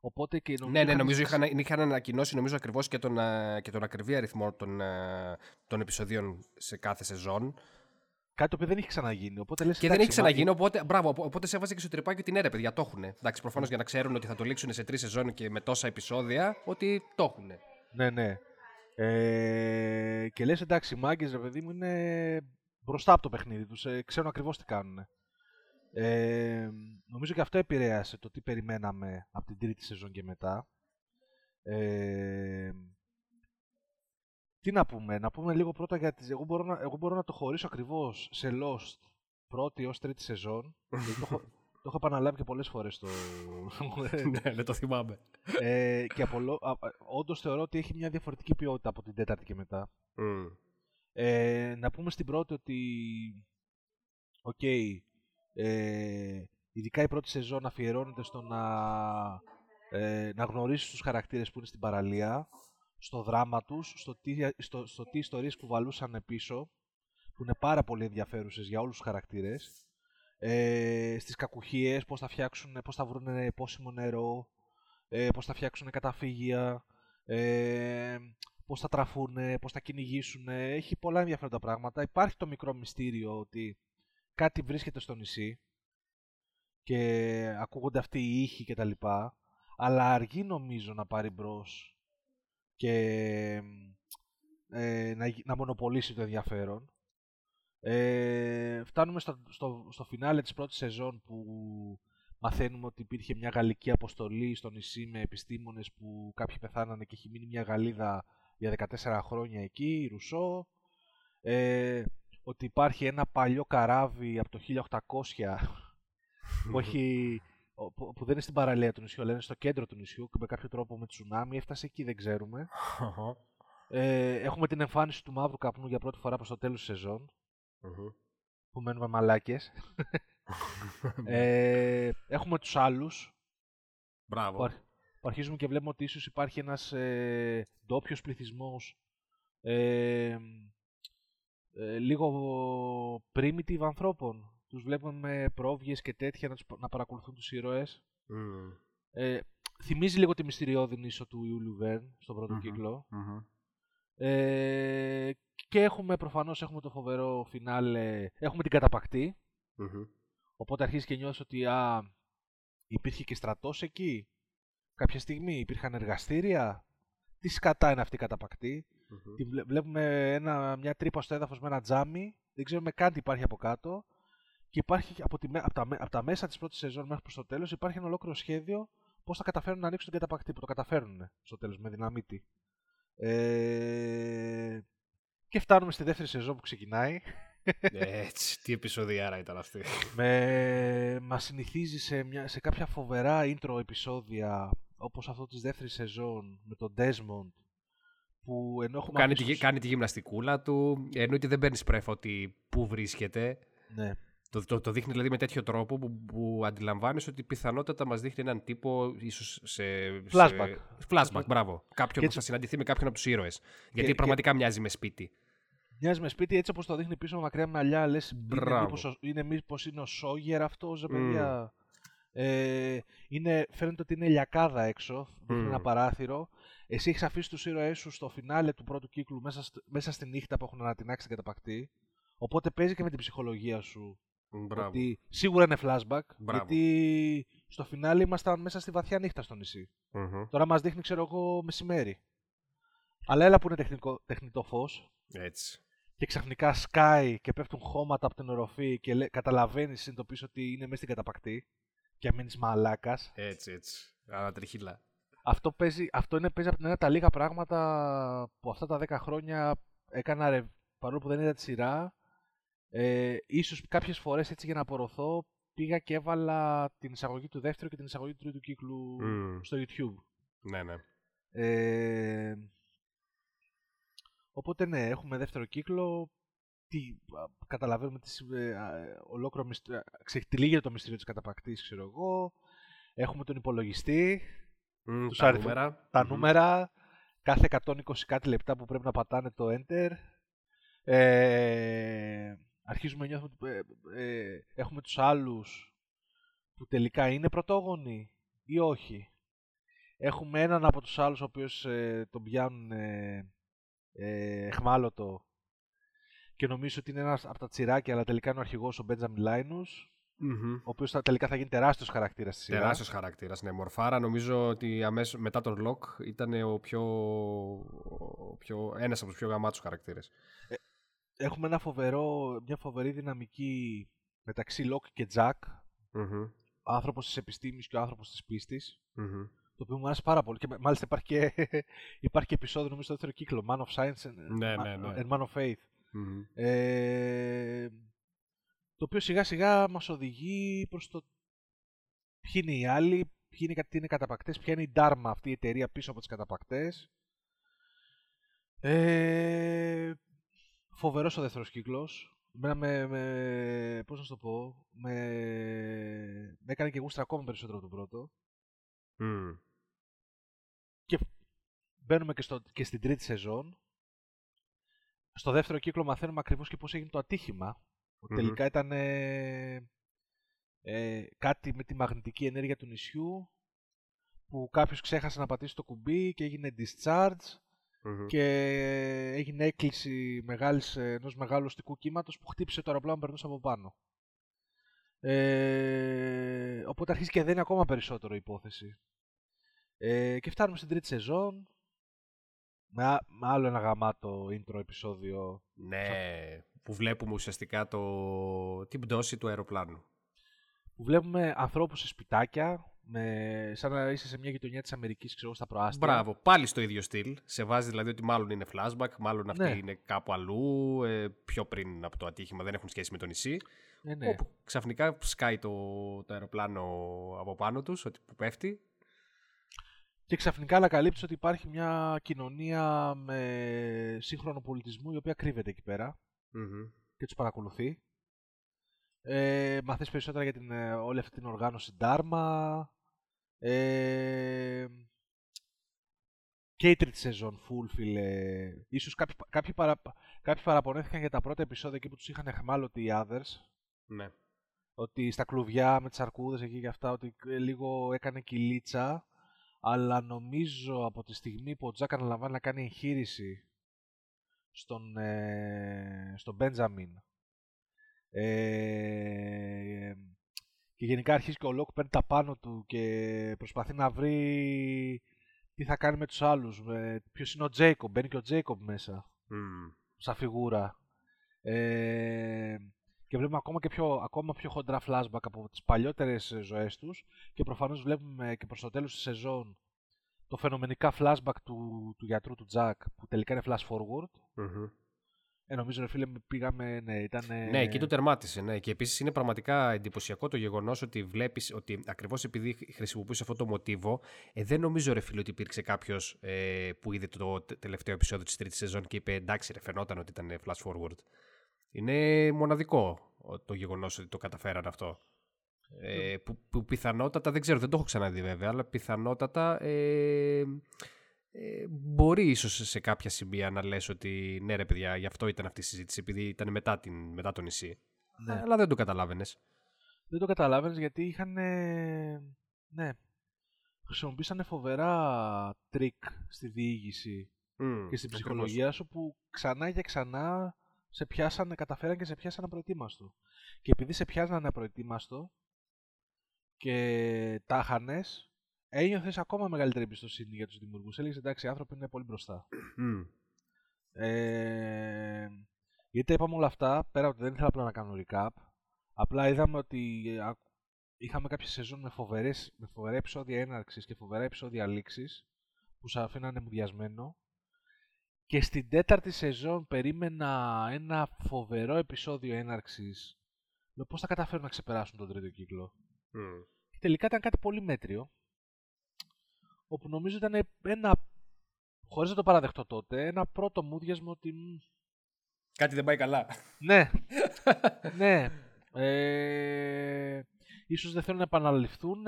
Οπότε και νομίζω Ναι, ναι, είχαν νομίζω ζητήσει- είχαν, είχαν ανακοινώσει νομίζω ακριβώς και τον, ε, και τον ακριβή αριθμό των, ε, των επεισοδίων σε κάθε σεζόν. Κάτι το οποίο δεν έχει ξαναγίνει. Οπότε λες, Και δεν εντάξει, έχει ξαναγίνει, μα- οπότε, μπράβο, οπο- οπότε σε έβαζε και στο τρυπάκι ότι ναι, ρε παιδιά, το έχουν. Εντάξει, προφανώς για να ξέρουν ότι θα το λήξουν σε τρεις σεζόν και με τόσα επεισόδια, ότι το έχουν. Ναι, ναι. Ε, και λες εντάξει, οι μάγκες ρε παιδί μου είναι μπροστά από το παιχνίδι τους, ε, ξέρουν ακριβώς τι κάνουν. Ε, νομίζω και αυτό επηρέασε το τι περιμέναμε από την τρίτη σεζόν και μετά. Ε, τι να πούμε, να πούμε λίγο πρώτα για τις... Εγώ μπορώ να, εγώ μπορώ να το χωρίσω ακριβώς σε Lost πρώτη ως τρίτη σεζόν. [laughs] γιατί το, έχω, το έχω επαναλάβει και πολλές φορές το... [laughs] ναι, ναι, το θυμάμαι. ε, και από, λο- α- α- όντως θεωρώ ότι έχει μια διαφορετική ποιότητα από την τέταρτη και μετά. Μμ. Ε, να πούμε στην πρώτη ότι, οκ, ε, ειδικά η πρώτη σεζόν αφιερώνεται στο να, ε, να γνωρίσεις τους χαρακτήρες που είναι στην παραλία, στο δράμα τους, στο τι, στο, στο τι ιστορίες κουβαλούσαν πίσω, που είναι πάρα πολύ ενδιαφέρουσες για όλους τους χαρακτήρες, ε, στις κακουχίες, πώς θα φτιάξουν, πώς θα βρουν πόσιμο νερό, ε, πώς θα φτιάξουν καταφύγια, ε, πώς θα τραφούν, πώς θα κυνηγήσουν. Έχει πολλά ενδιαφέροντα πράγματα. Υπάρχει το μικρό μυστήριο ότι κάτι βρίσκεται στο νησί και ακούγονται αυτοί οι ήχοι κτλ. Αλλά αργεί νομίζω να πάρει μπρος και ε, να, γι- να μονοπολίσει το ενδιαφέρον. Ε, φτάνουμε στο, στο, στο φινάλε της πρώτης σεζόν που μαθαίνουμε ότι υπήρχε μια γαλλική αποστολή στο νησί με επιστήμονες που κάποιοι πεθάνανε και έχει μείνει μια Γαλλίδα για 14 χρόνια εκεί, η Ρουσό. Ε, ότι υπάρχει ένα παλιό καράβι από το 1800 που, [laughs] έχει, ο- που, που δεν είναι στην παραλία του νησιού, αλλά είναι στο κέντρο του νησιού και με κάποιο τρόπο με τσουνάμι έφτασε εκεί, δεν ξέρουμε. Ε, έχουμε την εμφάνιση του μαύρου καπνού για πρώτη φορά προς το τέλος της σεζόν, Μμμ. που μένουμε μαλάκες. [laughs] ε, έχουμε τους άλλους, Μπράβο. που, αρχ- που αρχίζουμε και βλέπουμε ότι ίσως υπάρχει ένας ε, ντόπιος πληθυσμός ε, ε, λίγο primitive ανθρώπων. Τους βλέπουμε με πρόβιες και τέτοια να, τους, πα- να παρακολουθούν τους ήρωες. Μμμ. Ε, θυμίζει λίγο τη μυστηριώδη νήσο του Ιούλιου Βέρν στον πρώτο Μμμ. κύκλο. Μμμ. Ε, και έχουμε προφανώς έχουμε το φοβερό φινάλε, έχουμε την καταπακτή. Μμμ. Οπότε αρχίζει και νιώθεις ότι α, υπήρχε και στρατός εκεί. Κάποια στιγμή υπήρχαν εργαστήρια. Τι σκατά είναι αυτή η καταπακτή. Μμμ. Τη βλέ- βλέπουμε ένα, μια τρύπα στο έδαφος με ένα τζάμι. Δεν ξέρουμε καν τι υπάρχει από κάτω. Και υπάρχει από, τη, με- από, τα, με- από τα μέσα της πρώτης σεζόν μέχρι προς το τέλος υπάρχει ένα ολόκληρο σχέδιο πώς θα καταφέρουν να ανοίξουν την καταπακτή. Που το καταφέρνουν στο τέλος με δυναμίτη. Ε, και φτάνουμε στη δεύτερη σεζόν που ξεκινάει. Έτσι, τι επεισοδιάρα ήταν αυτή. με, μας συνηθίζει σε, μια, σε κάποια φοβερά intro επεισόδια όπως αυτό της δεύτερης σεζόν με τον Desmond που ενώ έχουμε κάνει, αφήσει τη, τους- κάνει τη γυμναστικούλα του, εννοείται δεν παίρνεις πρέφα ότι πού βρίσκεται. Ναι. Το, το, το δείχνει δηλαδή με τέτοιο τρόπο που, που αντιλαμβάνει ότι πιθανότατα μας δείχνει έναν τύπο ίσως σε. Flashback. Σε, flashback, μπράβο. Κάποιον Και που έτσι- θα συναντηθεί με κάποιον από τους ήρωες. Γιατί και- πραγματικά μοιάζει με σπίτι. Μοιάζει με σπίτι έτσι όπως το δείχνει πίσω με μακριά μαλλιά. Λες, είναι Μπράβο. μήπως, ο- είναι μήπως είναι ο Σόγερ αυτός, ρε Μμμ. παιδιά. Ε, είναι, φαίνεται ότι είναι λιακάδα έξω. Δείχνει Μμμ. ένα παράθυρο. Εσύ έχεις αφήσει τους ήρωές σου στο φινάλε του πρώτου κύκλου μέσα, στ- μέσα στη νύχτα που έχουν ανατινάξει την καταπακτή. Οπότε παίζει και με την ψυχολογία σου. Μπράβο. Ότι σίγουρα είναι flashback. Μπράβο. Γιατί στο φινάλε ήμασταν μέσα στη βαθιά νύχτα στο νησί. Μμμ. Τώρα μας δείχνει, ξέρω εγώ, μεσημέρι. Αλλά έλα που είναι τεχνικό, τεχνητό φως Έτσι. και ξαφνικά σκάει και πέφτουν χώματα από την οροφή και λέ, καταλαβαίνεις συνειδητοποιείς ότι είναι μέσα στην καταπακτή και μένει μαλάκας. Έτσι, έτσι. Ανατριχίλα. Αυτό, παίζει, αυτό είναι παίζει από την ένα τα λίγα πράγματα που αυτά τα 10 χρόνια έκανα ρε, παρόλο που δεν είδα τη σειρά. Ε, ίσως κάποιες φορές έτσι για να απορροθώ πήγα και έβαλα την εισαγωγή του δεύτερου και την εισαγωγή του τρίτου κύκλου Μμ. στο YouTube. Ναι, ναι. Ε, οπότε ναι, έχουμε δεύτερο κύκλο. Τι, α, καταλαβαίνουμε τις, συμβ- ε, α, ε, ολόκληρο μυστήριο, ξεκτυλίγεται το μυστήριο της καταπακτής, ξέρω εγώ. Έχουμε τον υπολογιστή, Μμ, Τους τα αριθμού- νούμερα. τα Μμμ. νούμερα, κάθε 120 κάτι λεπτά που πρέπει να πατάνε το Enter. Ε, αρχίζουμε να νιώθουμε ότι ε, ε, έχουμε τους άλλους που τελικά είναι πρωτόγονοι ή όχι. Έχουμε έναν από τους άλλους ο οποίος ε, τον πιάνουν ε, ε, εχμάλωτο και νομίζω ότι είναι ένας από τα τσιράκια αλλά τελικά είναι ο αρχηγός ο Μπέντζαμιν Λάινους Μμμ. ο οποίος θα, τελικά θα γίνει τεράστιος χαρακτήρας στη σειρά. Τεράστιος χαρακτήρας. Ναι, μορφάρα. Νομίζω ότι αμέσως μετά τον Λοκ ήταν ο πιο, ο πιο, ένας από τους πιο γαμάτους χαρακτήρες. Έχουμε ένα φοβερό, μια φοβερή δυναμική μεταξύ Λοκ και Τζακ, Μμμ. ο άνθρωπος της επιστήμης και ο άνθρωπος της πίστης, Μμμ. το οποίο μου άρεσε πάρα πολύ. Και μάλιστα υπάρχει και, [laughs] υπάρχει και επεισόδιο, νομίζω, στο δεύτερο κύκλο, Man of Science and, Ναι, Ma- ναι, ναι. and Man of Faith. Μμμ. Ε, το οποίο σιγά σιγά μας οδηγεί προς το ποιοι είναι οι άλλοι, ποιοι είναι, κα- τι είναι οι καταπακτές, ποια είναι η Dharma αυτή η εταιρεία πίσω από τις καταπακτές. Ε, φοβερός ο δεύτερος κύκλος. Εμένα με, με, πώς να σου το πω, με, με έκανε και γούστρα ακόμα περισσότερο από τον πρώτο. Μμ. Και μπαίνουμε και, στο, και στην τρίτη σεζόν. Στο δεύτερο κύκλο μαθαίνουμε ακριβώς και πώς έγινε το ατύχημα. Ότι Μμμ. Τελικά ήταν ε, ε, κάτι με τη μαγνητική ενέργεια του νησιού που κάποιος ξέχασε να πατήσει το κουμπί και έγινε discharge Μμμ. και έγινε έκκληση μεγάλης, ε, ενός μεγάλου οστικού κύματος που χτύπησε το αεροπλάνο που περνούσε από πάνω. Ε, οπότε αρχίζει και δένει ακόμα περισσότερο η υπόθεση. Ε, και φτάνουμε στην τρίτη σεζόν με, α- με άλλο ένα γαμάτο intro επεισόδιο. Ναι, που βλέπουμε ουσιαστικά το... την πτώση του αεροπλάνου. Που βλέπουμε ανθρώπους σε σπιτάκια, με, σαν να είσαι σε μια γειτονιά της Αμερικής, ξέρω, στα προάστια. Μπράβο, πάλι στο ίδιο στυλ. Σε βάζει δηλαδή ότι μάλλον είναι flashback, μάλλον αυτή Ναι. είναι κάπου αλλού, ε, πιο πριν από το ατύχημα, δεν έχουν σχέση με το νησί. Ναι, ναι. Όπου ξαφνικά σκάει το, το αεροπλάνο από πάνω τους, ότι που πέφτει. Και ξαφνικά ανακαλύψεις ότι υπάρχει μια κοινωνία με σύγχρονο πολιτισμό η οποία κρύβεται εκεί πέρα Μμμ. και τους παρακολουθεί. Ε, μαθαίνεις περισσότερα για την, ε, όλη αυτή την οργάνωση Dharma. Ε, και η τρίτη σεζόν full, φίλε. Ίσως κάποιοι, κάποιοι, παρα, κάποιοι παραπονέθηκαν για τα πρώτα επεισόδια εκεί που τους είχαν εχμάλωτοι οι others. Ναι. Ότι στα κλουβιά με τις αρκούδες εκεί και αυτά, ότι ε, λίγο έκανε κυλίτσα. Αλλά νομίζω από τη στιγμή που ο Τζακ αναλαμβάνει να κάνει εγχείρηση στον, ε, στον Μπέντζαμιν ε, και γενικά αρχίζει και ο Λοκ παίρνει τα πάνω του και προσπαθεί να βρει τι θα κάνει με τους άλλους. Με, ποιος είναι ο Τζέικομπ, μπαίνει και ο Τζέικομπ μέσα Μμ. σαν φιγούρα. Ε, και βλέπουμε ακόμα, και πιο, ακόμα πιο χοντρά flashback από τις παλιότερες ε, ζωές τους και προφανώς βλέπουμε και προς το τέλος της σεζόν το φαινομενικά flashback του, του γιατρού του Τζακ που τελικά είναι flash forward Μμμ. Ε, νομίζω, ρε φίλε, πήγαμε, ναι, ήταν... Ναι, εκεί το τερμάτισε, ναι. Και επίσης είναι πραγματικά εντυπωσιακό το γεγονός ότι βλέπεις ότι ακριβώς επειδή χρησιμοποιούσε αυτό το μοτίβο, ε, δεν νομίζω, ρε φίλε, ότι υπήρξε κάποιος ε, που είδε το τελευταίο επεισόδιο της τρίτης σεζόν και είπε εντάξει, ρε, φαινόταν ότι ήταν flash forward. Είναι μοναδικό το γεγονός ότι το καταφέραν αυτό. Ε, που, που, πιθανότατα, δεν ξέρω, δεν το έχω ξαναδεί βέβαια, αλλά πιθανότατα ε, ε, μπορεί ίσως σε κάποια σημεία να λες ότι ναι ρε παιδιά, γι' αυτό ήταν αυτή η συζήτηση, επειδή ήταν μετά, την, μετά το νησί. Ναι. Αλλά δεν το καταλάβαινες. Δεν το καταλάβαινες γιατί είχαν. Ναι. Χρησιμοποίησαν φοβερά τρικ στη διήγηση και στην ψυχολογία σου που ξανά και ξανά σε πιάσανε, καταφέραν και σε πιάσανε απροετοίμαστο. Και επειδή σε πιάσανε απροετοίμαστο και τα χανες, ένιωθες ακόμα μεγαλύτερη εμπιστοσύνη για τους δημιουργούς. Έλεγες εντάξει, οι άνθρωποι είναι πολύ μπροστά. Ε, γιατί είπαμε όλα αυτά, πέρα από ότι δεν ήθελα απλά να κάνω recap, απλά είδαμε ότι ε, είχαμε κάποια σεζόν με, φοβερές, με φοβερά επεισόδια έναρξης και φοβερά επεισόδια λήξης που σε αφήνανε μουδιασμένο. Και στην τέταρτη σεζόν περίμενα ένα φοβερό επεισόδιο έναρξης. Λέω πώς θα καταφέρουν να ξεπεράσουν τον τρίτο κύκλο. Mm. Και τελικά ήταν κάτι πολύ μέτριο όπου νομίζω ήταν ένα, χωρίς να το παραδεχτώ τότε, ένα πρώτο μούδιασμα ότι... Κάτι δεν πάει καλά. Ναι, [laughs] ναι. Ε, ίσως δεν θέλουν να επαναληφθούν,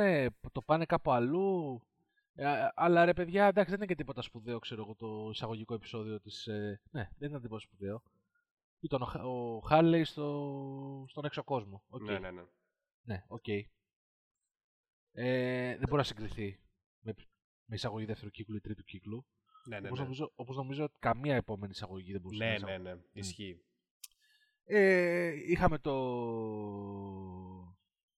το πάνε κάπου αλλού. Ε, αλλά ρε παιδιά, εντάξει, δεν είναι και τίποτα σπουδαίο, ξέρω εγώ, το εισαγωγικό επεισόδιο της... Ε, ναι, δεν ήταν τίποτα σπουδαίο. Ήταν ο, ο Χέρλεϊ στο, στον έξω κόσμο. Okay. Ναι, ναι, ναι. Ναι, OK. Okay. Ε, δεν μπορεί να συγκριθεί με με εισαγωγή δεύτερου κύκλου ή τρίτου κύκλου. Ναι, ναι, όπως, ναι. Νομίζω, όπως νομίζω ότι καμία επόμενη εισαγωγή δεν μπορούσε ναι, να Ναι, ναι, ναι, ισχύει. Ε, είχαμε το...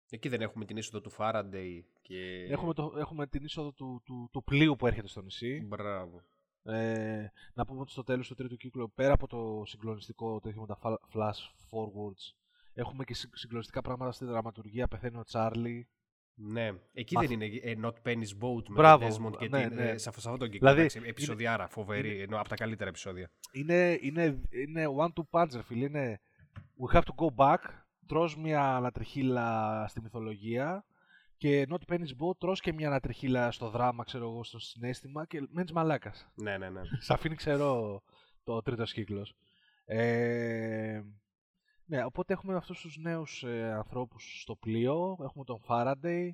Εκεί δεν έχουμε την είσοδο του Faraday και... Έχουμε, το, έχουμε την είσοδο του, του, του πλοίου που έρχεται στο νησί. Μπράβο. Ε, να πούμε ότι στο τέλος του τρίτου κύκλου, πέρα από το συγκλονιστικό το με τα flash forwards, έχουμε και συγκλονιστικά πράγματα στη δραματουργία. Πεθαίνει ο Τσάρλι. Ναι, εκεί δεν είναι ε, Not Penny's Boat με Μπράβο, τον Desmond και ναι, την, ναι. Ε, σε αυτόν τον κύκλο. Δηλαδή, εντάξει, επεισοδιάρα, φοβερή, είναι, ενώ από τα καλύτερα επεισόδια. Είναι, είναι, είναι one-two punch, φίλε. Είναι we have to go back, τρως μια ανατριχίλα στη μυθολογία και Not Penny's Boat τρως και μια ανατριχίλα στο δράμα, ξέρω εγώ, στο συνέστημα και μένεις μαλάκας. Ναι, ναι, ναι. Σ' αφήνει, ξέρω, το τρίτος κύκλος. Ε, ναι, οπότε έχουμε αυτούς τους νέους ε, ανθρώπους στο πλοίο, έχουμε τον Faraday,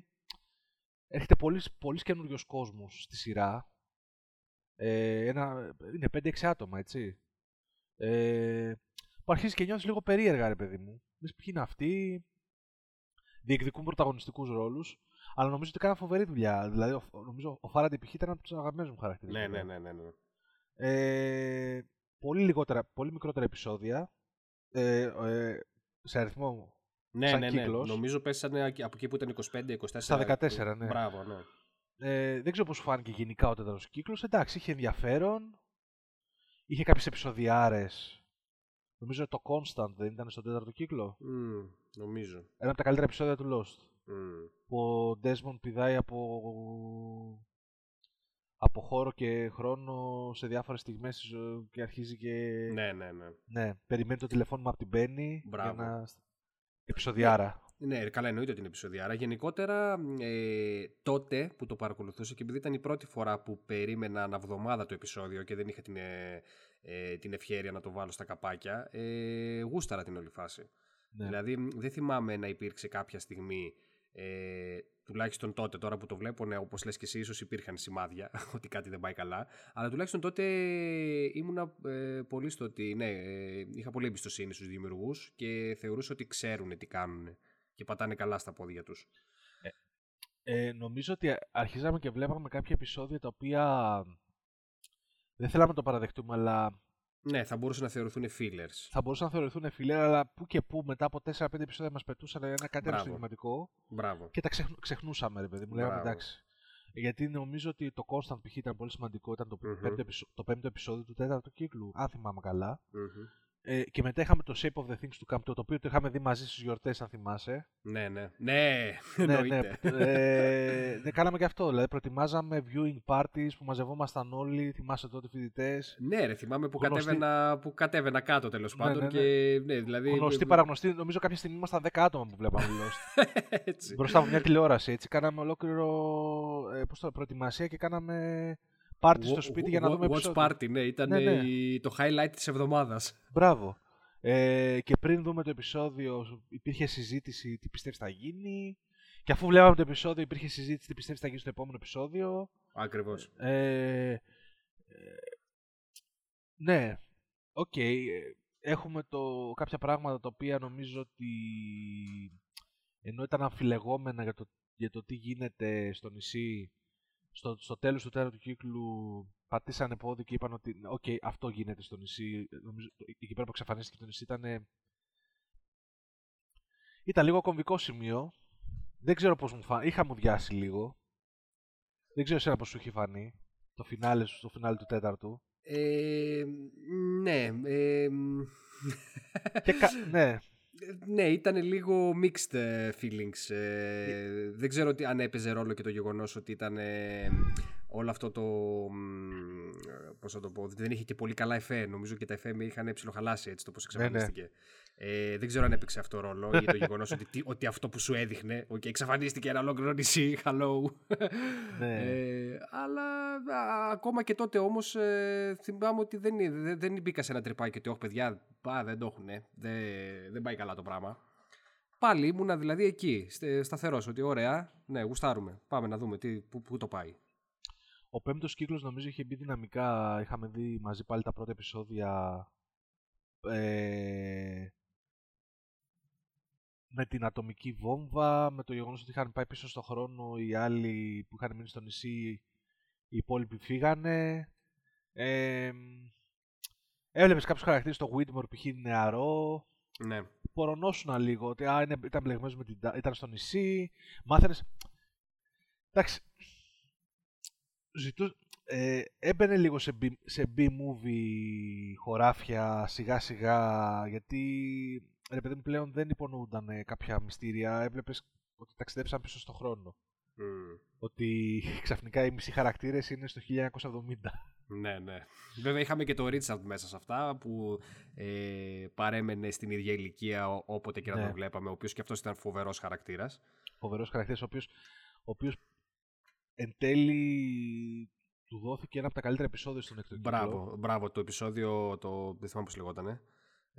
έρχεται πολύ, πολύ καινούριος κόσμος στη σειρά. Ε, ένα, είναι 5-6 άτομα, έτσι. Ε, που αρχίζει και νιώθεις λίγο περίεργα, ρε παιδί μου. Λες ποιοι είναι αυτοί, διεκδικούν πρωταγωνιστικούς ρόλους, αλλά νομίζω ότι κάναν φοβερή δουλειά. Δηλαδή, νομίζω ο Faraday π.χ. ήταν από τους αγαπημένους μου χαρακτήρες. Ναι, ναι, ναι, ναι, ναι. Ε, πολύ, λιγότερα, πολύ μικρότερα επεισόδια, ε, ε, σε αριθμό ναι, σαν ναι, ναι. κύκλος. Νομίζω πέσανε από εκεί που ήταν 25-24. Στα 14, ναι. Μπράβο, ναι. Ε, δεν ξέρω πώς σου φάνηκε γενικά ο τέταρτος κύκλος. Εντάξει, είχε ενδιαφέρον. Είχε κάποιες επεισοδιάρες. Νομίζω το Constant δεν ήταν στον τέταρτο κύκλο. Mm, νομίζω. Ένα από τα καλύτερα επεισόδια του Lost. Mm. Που ο Desmond πηδάει από από χώρο και χρόνο σε διάφορες στιγμές και αρχίζει και... Ναι, ναι, ναι. Ναι, περιμένει το τηλεφώνημα από την Μπέννη Μπράβο. για να... Επισοδιάρα. Ναι, καλά εννοείται ότι είναι επεισοδιάρα. Γενικότερα ε, τότε που το παρακολουθούσα και επειδή ήταν η πρώτη φορά που περίμενα αναβδομάδα το επεισόδιο και δεν είχα την, ε, ε, την ευχαίρεια να το βάλω στα καπάκια, ε, γούσταρα την όλη φάση. Ναι. Δηλαδή δεν θυμάμαι να υπήρξε κάποια στιγμή ε, τουλάχιστον τότε, τώρα που το βλέπω, ναι, όπως λες και εσύ, ίσως υπήρχαν σημάδια [laughs] ότι κάτι δεν πάει καλά. Αλλά τουλάχιστον τότε ήμουνα ε, πολύ στο ότι, ναι, ε, είχα πολύ εμπιστοσύνη στους δημιουργούς και θεωρούσα ότι ξέρουν τι κάνουν και πατάνε καλά στα πόδια τους. Ε, νομίζω ότι αρχίζαμε και βλέπαμε κάποια επεισόδια τα οποία δεν θέλαμε να το παραδεχτούμε, αλλά ναι, θα μπορούσαν να θεωρηθούν fillers. Θα μπορούσαν να θεωρηθούν fillers, αλλά που και που μετά από 4-5 επεισόδια μας πετούσαν ένα κάτι αριστουργηματικό. Μπράβο. Και τα ξεχνούσαμε, ρε παιδί μου. Λέγαμε εντάξει. Γιατί νομίζω ότι το Constant π.χ. ήταν πολύ σημαντικό. Ήταν το, mm-hmm. πέμπτο, επεισόδιο, το πέμπτο επεισόδιο του τέταρτου κύκλου, αν θυμάμαι καλά. Mm-hmm. Ε, και μετά είχαμε το Shape of the Things του Campto, το οποίο το είχαμε δει μαζί στις γιορτές, αν θυμάσαι. Ναι, ναι. Ναι, [laughs] ναι, ναι. ε, ναι, κάναμε και αυτό. Δηλαδή, προετοιμάζαμε viewing parties που μαζευόμασταν όλοι. Θυμάσαι τότε φοιτητές. Ναι, ρε, θυμάμαι που, γνωστή... κατέβαινα, που κατέβαινα κάτω τέλος ναι, πάντων. Ναι, ναι. Και, ναι, δηλαδή... Γνωστή, παραγνωστή. Νομίζω κάποια στιγμή ήμασταν 10 άτομα που βλέπαμε Lost. [laughs] Μπροστά από μια τηλεόραση. Έτσι, κάναμε ολόκληρο ε, πώς το, προετοιμασία και κάναμε πάρτι στο σπίτι για να δούμε Watch party, ναι, ήταν ναι, ναι. το highlight της εβδομάδας. Μπράβο. Ε, και πριν δούμε το επεισόδιο υπήρχε συζήτηση τι πιστεύεις θα γίνει. Και αφού βλέπαμε το επεισόδιο υπήρχε συζήτηση τι πιστεύεις θα γίνει στο επόμενο επεισόδιο. Ακριβώς. Ε, ε, ναι, OK. Okay. Έχουμε το, κάποια πράγματα τα οποία νομίζω ότι ενώ ήταν αμφιλεγόμενα για το, για το τι γίνεται στο νησί στο, στο τέλος του τέταρτου κύκλου πατήσανε πόδι και είπαν ότι OK, okay, αυτό γίνεται στο νησί. Νομίζω, εκεί πέρα που εξαφανίστηκε το νησί ήταν... Ήταν λίγο κομβικό σημείο. Δεν ξέρω πώς μου φάνηκε. Είχα μουδιάσει λίγο. Δεν ξέρω εσένα πώς σου έχει φανεί. Το φινάλε, στο φινάλε του τέταρτου. Ε, ναι. Ε, και, ναι. Ναι, ήταν λίγο mixed ε, feelings. Ε, δεν ξέρω αν έπαιζε ρόλο και το γεγονός ότι ήταν όλο αυτό το. Πώς θα το πω, δεν είχε και πολύ καλά εφέ. Νομίζω και τα εφέ με είχαν ψιλοχαλάσει έτσι το πώς εξαφανίστηκε. Ναι, ναι. Ε, δεν ξέρω αν έπαιξε αυτό ρόλο για το γεγονός ότι, ότι αυτό που σου έδειχνε. Okay, εξαφανίστηκε ένα ολόκληρο νησί. [laughs] Hello. Ναι. Ε, αλλά α, ακόμα και τότε όμως ε, θυμάμαι ότι δεν, δεν, δεν μπήκα σε ένα τρυπάκι ότι όχι παιδιά, πά, δεν το έχουν. Δεν, δεν πάει καλά το πράγμα. Πάλι ήμουνα δηλαδή εκεί, σταθερός, ότι ωραία, ναι, γουστάρουμε. Πάμε να δούμε τι, πού, πού το πάει. Ο πέμπτος κύκλος νομίζω είχε μπει δυναμικά. Είχαμε δει μαζί πάλι τα πρώτα επεισόδια ε, με την ατομική βόμβα, με το γεγονός ότι είχαν πάει πίσω στον χρόνο οι άλλοι που είχαν μείνει στο νησί, οι υπόλοιποι φύγανε. Ε, έβλεπες κάποιους χαρακτήρες, το Whitmore π.χ. νεαρό. Ναι. Πορωνόσουνα λίγο, ότι α, ήταν μπλεγμένος με την, ήταν στο νησί. Μάθαινες... Εντάξει, ζητού, ε, έμπαινε λίγο σε, B, σε B-movie χωράφια σιγά σιγά γιατί ρε παιδί μου πλέον δεν υπονοούνταν κάποια μυστήρια έβλεπες ότι ταξιδέψαν πίσω στον χρόνο mm. ότι [laughs] ξαφνικά οι μισοί χαρακτήρες είναι στο 1970 ναι, ναι. Βέβαια είχαμε και το Ρίτσαρντ μέσα σε αυτά που ε, παρέμενε στην ίδια ηλικία όποτε και να ναι. τον βλέπαμε, ο οποίος και αυτός ήταν φοβερός χαρακτήρας. Φοβερός χαρακτήρας, ο οποίος, ο οποίος εν τέλει του δόθηκε ένα από τα καλύτερα επεισόδια στον έκτο Μπράβο, μπράβο, το επεισόδιο, το, δεν θυμάμαι πώς λεγότανε.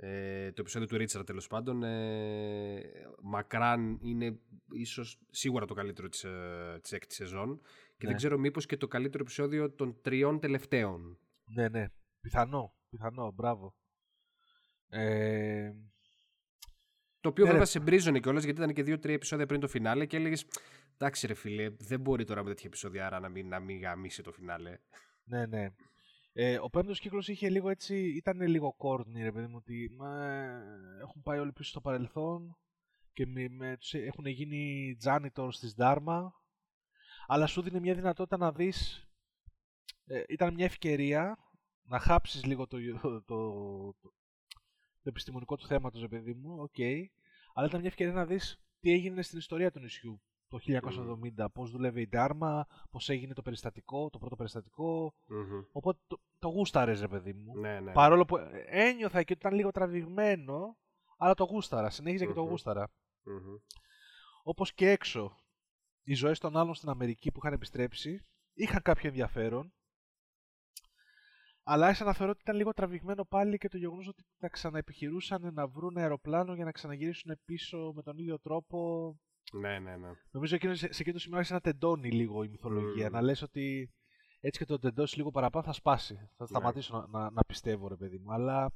Ε, το επεισόδιο του Ρίτσαρντ τέλος πάντων ε, μακράν είναι ίσως σίγουρα το καλύτερο της, ε, της έκτη σεζόν και δεν ναι. ξέρω μήπως και το καλύτερο επεισόδιο των τριών τελευταίων. Ναι, ναι. Πιθανό. Πιθανό. Μπράβο. Ε... Το οποίο ναι, βέβαια σε μπρίζωνε κιόλας γιατί ήταν και δύο-τρία επεισόδια πριν το φινάλε και έλεγες Εντάξει, ρε φίλε, δεν μπορεί τώρα με τέτοια επεισόδια άρα να μην, να μην γαμίσει το φινάλε. Ναι, ναι. Ε, ο πέμπτος κύκλος είχε λίγο έτσι, ήταν λίγο corny, ρε παιδί μου, ότι μα, έχουν πάει όλοι πίσω στο παρελθόν και με, με, τους, έχουν γίνει janitor στη Dharma, αλλά σου δίνει μια δυνατότητα να δεις, ε, ήταν μια ευκαιρία να χάψεις λίγο το, το, το, το, επιστημονικό του θέματος, ρε παιδί μου, OK, okay, αλλά ήταν μια ευκαιρία να δεις τι έγινε στην ιστορία του νησιού το 1970, mm. πώς δουλεύει η Ντάρμα, πώς έγινε το περιστατικό, το πρώτο περιστατικό. Mm-hmm. Οπότε το, το γούσταρες, ρε παιδί μου. Ναι, ναι. Παρόλο που ένιωθα και ότι ήταν λίγο τραβηγμένο, αλλά το γούσταρα, συνέχιζε mm-hmm. και το γούσταρα. Mm-hmm. Όπως και έξω, οι ζωές των άλλων στην Αμερική που είχαν επιστρέψει, είχαν κάποιο ενδιαφέρον, αλλά άρχισα να θεωρώ ότι ήταν λίγο τραβηγμένο πάλι και το γεγονός ότι θα ξαναεπιχειρούσαν να βρουν αεροπλάνο για να ξαναγυρίσουν πίσω με τον ίδιο τρόπο. Ναι, ναι, ναι. Νομίζω εκείνο, σε εκείνο το σημείο άρχισε να τεντώνει λίγο η μυθολογία. Mm. Να λες ότι έτσι και το τεντώσει λίγο παραπάνω θα σπάσει. Θα ναι. σταματήσω να, να, να, πιστεύω, ρε παιδί μου. Αλλά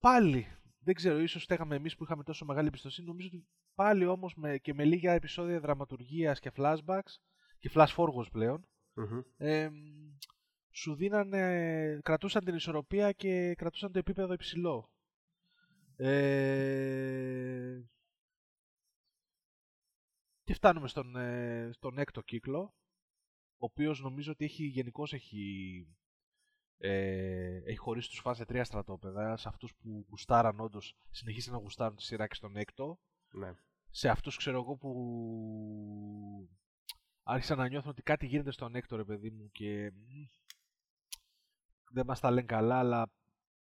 πάλι, δεν ξέρω, ίσως στέγαμε εμείς που είχαμε τόσο μεγάλη εμπιστοσύνη. Νομίζω ότι πάλι όμως με, και με λίγα επεισόδια δραματουργίας και flashbacks και flash forwards πλέον. Mm-hmm. Ε, σου δίνανε, κρατούσαν την ισορροπία και κρατούσαν το επίπεδο υψηλό. Ε, και φτάνουμε στον, ε, στον έκτο κύκλο, ο οποίος νομίζω ότι έχει, γενικώς έχει ε, έχει χωρίσει τους φans σε τρία στρατόπεδα. Σε αυτούς που γουστάραν όντως συνεχίσαν να γουστάρουν τη σειρά και στον έκτο. Ναι. Σε αυτούς ξέρω εγώ που άρχισαν να νιώθουν ότι κάτι γίνεται στον έκτο ρε παιδί μου και δεν μας τα λένε καλά αλλά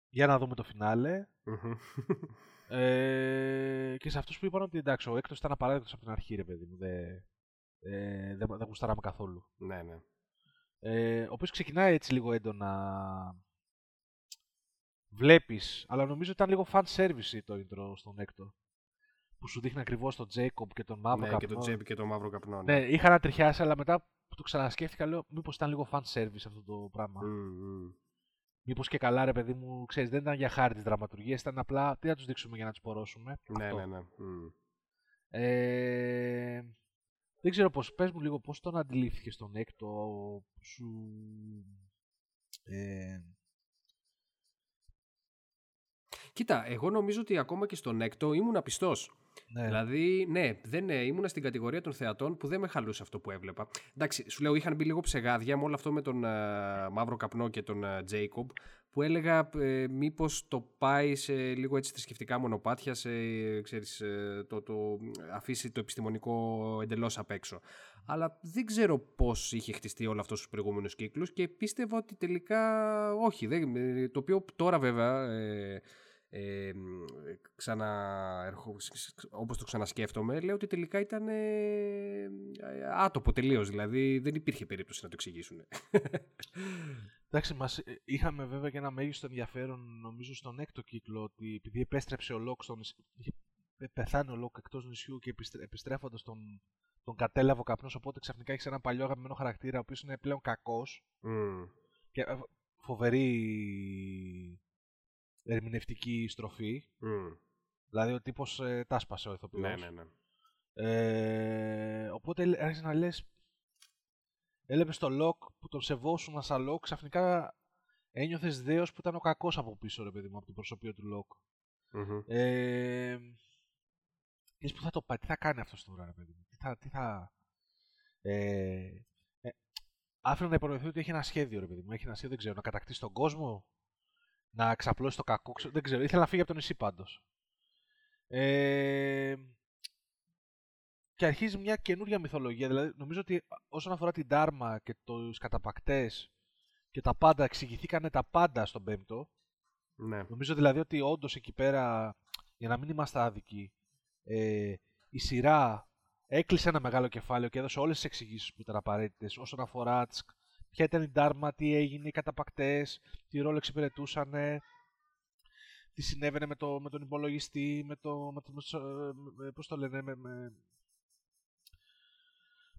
για να δούμε το φινάλε. Ε, και σε αυτούς που είπαν ότι εντάξει ο έκτος ήταν απαραίτητος από την αρχή ρε παιδί μου. Δεν, ε, δεν, δεν γουστάραμε καθόλου. Ναι, ναι. Ε, ο οποίος ξεκινάει έτσι λίγο έντονα. Βλέπεις, αλλά νομίζω ήταν λίγο fan service το intro στον έκτο. Που σου δείχνει ακριβώς τον Jacob και τον μαύρο ναι, καπνό. και τον Τζέμπι και τον μαύρο καπνό. Ναι, είχα να τριχιάσει, αλλά μετά που το ξανασκέφτηκα, λέω μήπως ήταν λίγο fan service αυτό το πράγμα. Mm, mm. Μήπως και καλά, ρε παιδί μου, ξέρεις, δεν ήταν για χάρη της δραματουργίας, ήταν απλά τι να τους δείξουμε για να τους πορώσουμε. Ναι, Αυτό. ναι, ναι. Mm. Ε, δεν ξέρω πώς, πες μου λίγο πώς τον αντιλήφθηκες τον έκτο, σου... Ε, Κοίτα, εγώ νομίζω ότι ακόμα και στον έκτο ήμουν απιστός. Ναι, Δηλαδή, ναι, δεν ναι, ήμουνα στην κατηγορία των θεατών που δεν με χαλούσε αυτό που έβλεπα. Εντάξει, σου λέω, είχαν μπει λίγο ψεγάδια με όλο αυτό με τον ε, Μαύρο Καπνό και τον Τζέικομπ, που έλεγα ε, μήπως το πάει σε λίγο έτσι θρησκευτικά μονοπάτια, σε, ξέρεις, ε, το, το αφήσει το επιστημονικό εντελώς απ' έξω. Αλλά δεν ξέρω πώς είχε χτιστεί όλο αυτό στους προηγούμενους κύκλους και πίστευα ότι τελικά όχι. Δεν, ε, το οποίο τώρα βέβαια... Ε, ε, ξανα, ερχο- όπως το ξανασκέφτομαι, λέω ότι τελικά ήταν ε, ε, άτοπο τελείως, δηλαδή δεν υπήρχε περίπτωση να το εξηγήσουν. Εντάξει, μας, ε, είχαμε βέβαια και ένα μέγιστο ενδιαφέρον νομίζω στον έκτο κύκλο ότι επειδή επέστρεψε ο Λόκ στο νησί, είχε πε- πεθάνει ο Λόκ εκτός νησιού και επιστρέ, επιστρέφοντας τον, τον κατέλαβε ο καπνός οπότε ξαφνικά έχει ένα παλιό αγαπημένο χαρακτήρα ο οποίος είναι πλέον κακός Μμ. και ε, φοβερή ερμηνευτική στροφή. Μμ. Δηλαδή ο τύπος ε, τα 'σπασε ο ηθοποιός. Ναι, ναι, ναι. Ε, οπότε λέ- άρχισε να λες έβλεπες το Λοκ που τον σεβόσουν σαν Λοκ ξαφνικά ένιωθες δέος που ήταν ο κακός από πίσω ρε παιδί μου από την προσωπεία του Λοκ Μμμ. ε, λες που θα το πάει, τι θα κάνει αυτός τώρα ρε παιδί μου τι θα, τι θα ε, ε, άφηνε να υπονοηθεί ότι έχει ένα σχέδιο ρε παιδί μου έχει ένα σχέδιο δεν ξέρω να κατακτήσει τον κόσμο να ξαπλώσει το κακό ξέρω- δεν ξέρω ήθελα να φύγει από το νησί πάντως ε, και αρχίζει μια καινούρια μυθολογία. Δηλαδή, νομίζω ότι όσον αφορά την Dharma και τους καταπακτές και τα πάντα, εξηγηθήκανε τα πάντα στον πέμπτο. Ναι. Νομίζω δηλαδή ότι όντως εκεί πέρα, για να μην είμαστε άδικοι, ε, η σειρά έκλεισε ένα μεγάλο κεφάλαιο και έδωσε όλες τις εξηγήσεις που ήταν απαραίτητες όσον αφορά τις, ποια ήταν η Dharma, τι έγινε, οι καταπακτές, τι ρόλο εξυπηρετούσαν, τι συνέβαινε με, το, με τον υπολογιστή, με το, με το, με το- ε, με- πώς το λένε, με, με,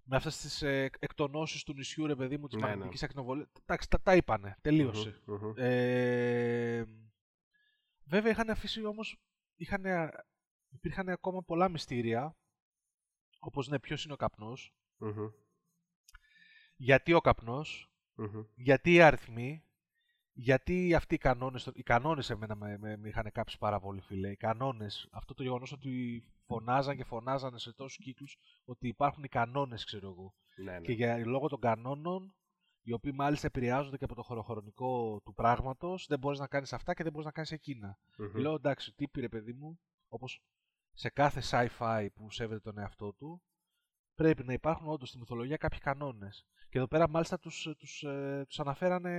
με αυτές τις ε, εκτονώσεις του νησιού, ρε παιδί μου, της Ναι, ναι. μαγνητικής ακτινοβολίας. Εντάξει, τα, τα είπανε, τελείωσε. Μμμ, μμμ. Ε, βέβαια είχαν αφήσει όμως, είχαν, υπήρχαν ακόμα πολλά μυστήρια, όπως ναι, ποιος είναι ο καπνός, Μμμ, γιατί ο καπνός, μμμ. γιατί οι αριθμοί, γιατί αυτοί οι κανόνες, οι κανόνες εμένα με, με, με είχαν κάψει πάρα πολύ φίλε, οι κανόνες, αυτό το γεγονός ότι φωνάζαν και φωνάζανε σε τόσους κύκλους ότι υπάρχουν οι κανόνες ξέρω εγώ. Ναι, ναι. Και για λόγω των κανόνων, οι οποίοι μάλιστα επηρεάζονται και από το χωροχρονικό του πράγματος, δεν μπορείς να κάνεις αυτά και δεν μπορείς να κάνεις εκείνα. Μμμ. Λέω εντάξει, τι πήρε παιδί μου, όπως σε κάθε sci-fi που σέβεται τον εαυτό του, πρέπει να υπάρχουν όντως στη μυθολογία κάποιοι κανόνες. Και εδώ πέρα μάλιστα τους τους, ε, τους αναφέρανε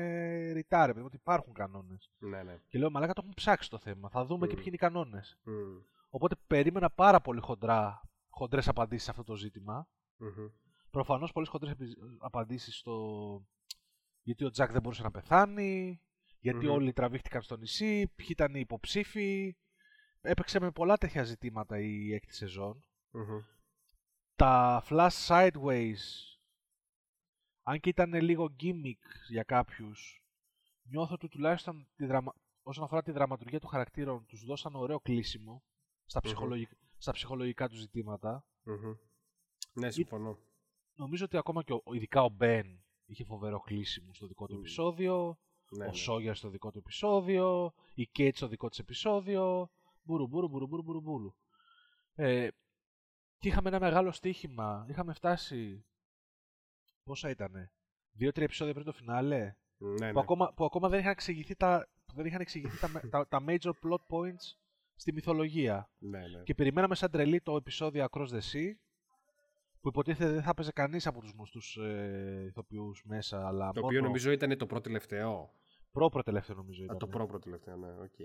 ρητά, ρε παιδί μου, ότι υπάρχουν κανόνες. Ναι, ναι. Και λέω, Μαλάκα το έχουν ψάξει το θέμα. Θα δούμε και Μμ. ποιοι είναι οι κανόνες. Μμμ, Οπότε περίμενα πάρα πολύ χοντρά, χοντρές απαντήσεις σε αυτό το ζήτημα. μμμ. Προφανώς πολλές χοντρές επι- απαντήσεις στο γιατί ο Τζακ δεν μπορούσε να πεθάνει, γιατί Μμμ. όλοι τραβήχτηκαν στο νησί, ποιοι ήταν οι υποψήφοι. Έπαιξε με πολλά τέτοια ζητήματα η έκτη σεζόν. Μμμ. Τα flash sideways, αν και ήταν λίγο gimmick για κάποιους, νιώθω ότι τουλάχιστον τη δραμα... όσον αφορά τη δραματουργία των χαρακτήρων τους δώσαν ωραίο κλείσιμο στα, Μμμ. ψυχολογικά, στα ψυχολογικά τους ζητήματα. Μμμ. Ναι, συμφωνώ. Νομίζω ότι ακόμα και ο, ειδικά ο Μπεν είχε φοβερό κλείσιμο στο δικό του Μμ. επεισόδιο, Ναι, ο ναι. Σόγια στο δικό του επεισόδιο, η Κέιτ στο δικό της επεισόδιο, μπουρου μπουρου μπουρου μπουρου μπουρου μπουρου. Ε, και είχαμε ένα μεγάλο στοίχημα. Είχαμε φτάσει. Πόσα ήτανε, Δύο-τρία επεισόδια πριν το φινάλε; Ναι, που, ναι. ακόμα, που ακόμα δεν είχαν εξηγηθεί, τα, που δεν είχαν εξηγηθεί τα, τα, τα major plot points στη μυθολογία. ναι, ναι. Και περιμέναμε σαν τρελή το επεισόδιο Across the Sea, που υποτίθεται δεν θα έπαιζε κανείς από τους γνωστού ε, ηθοποιούς μέσα, αλλά Το μόνο οποίο νομίζω ήταν το πρώτο τελευταίο. προ-προτελευταίο νομίζω Α, ήταν. το προτελευταίο, ναι, οκ.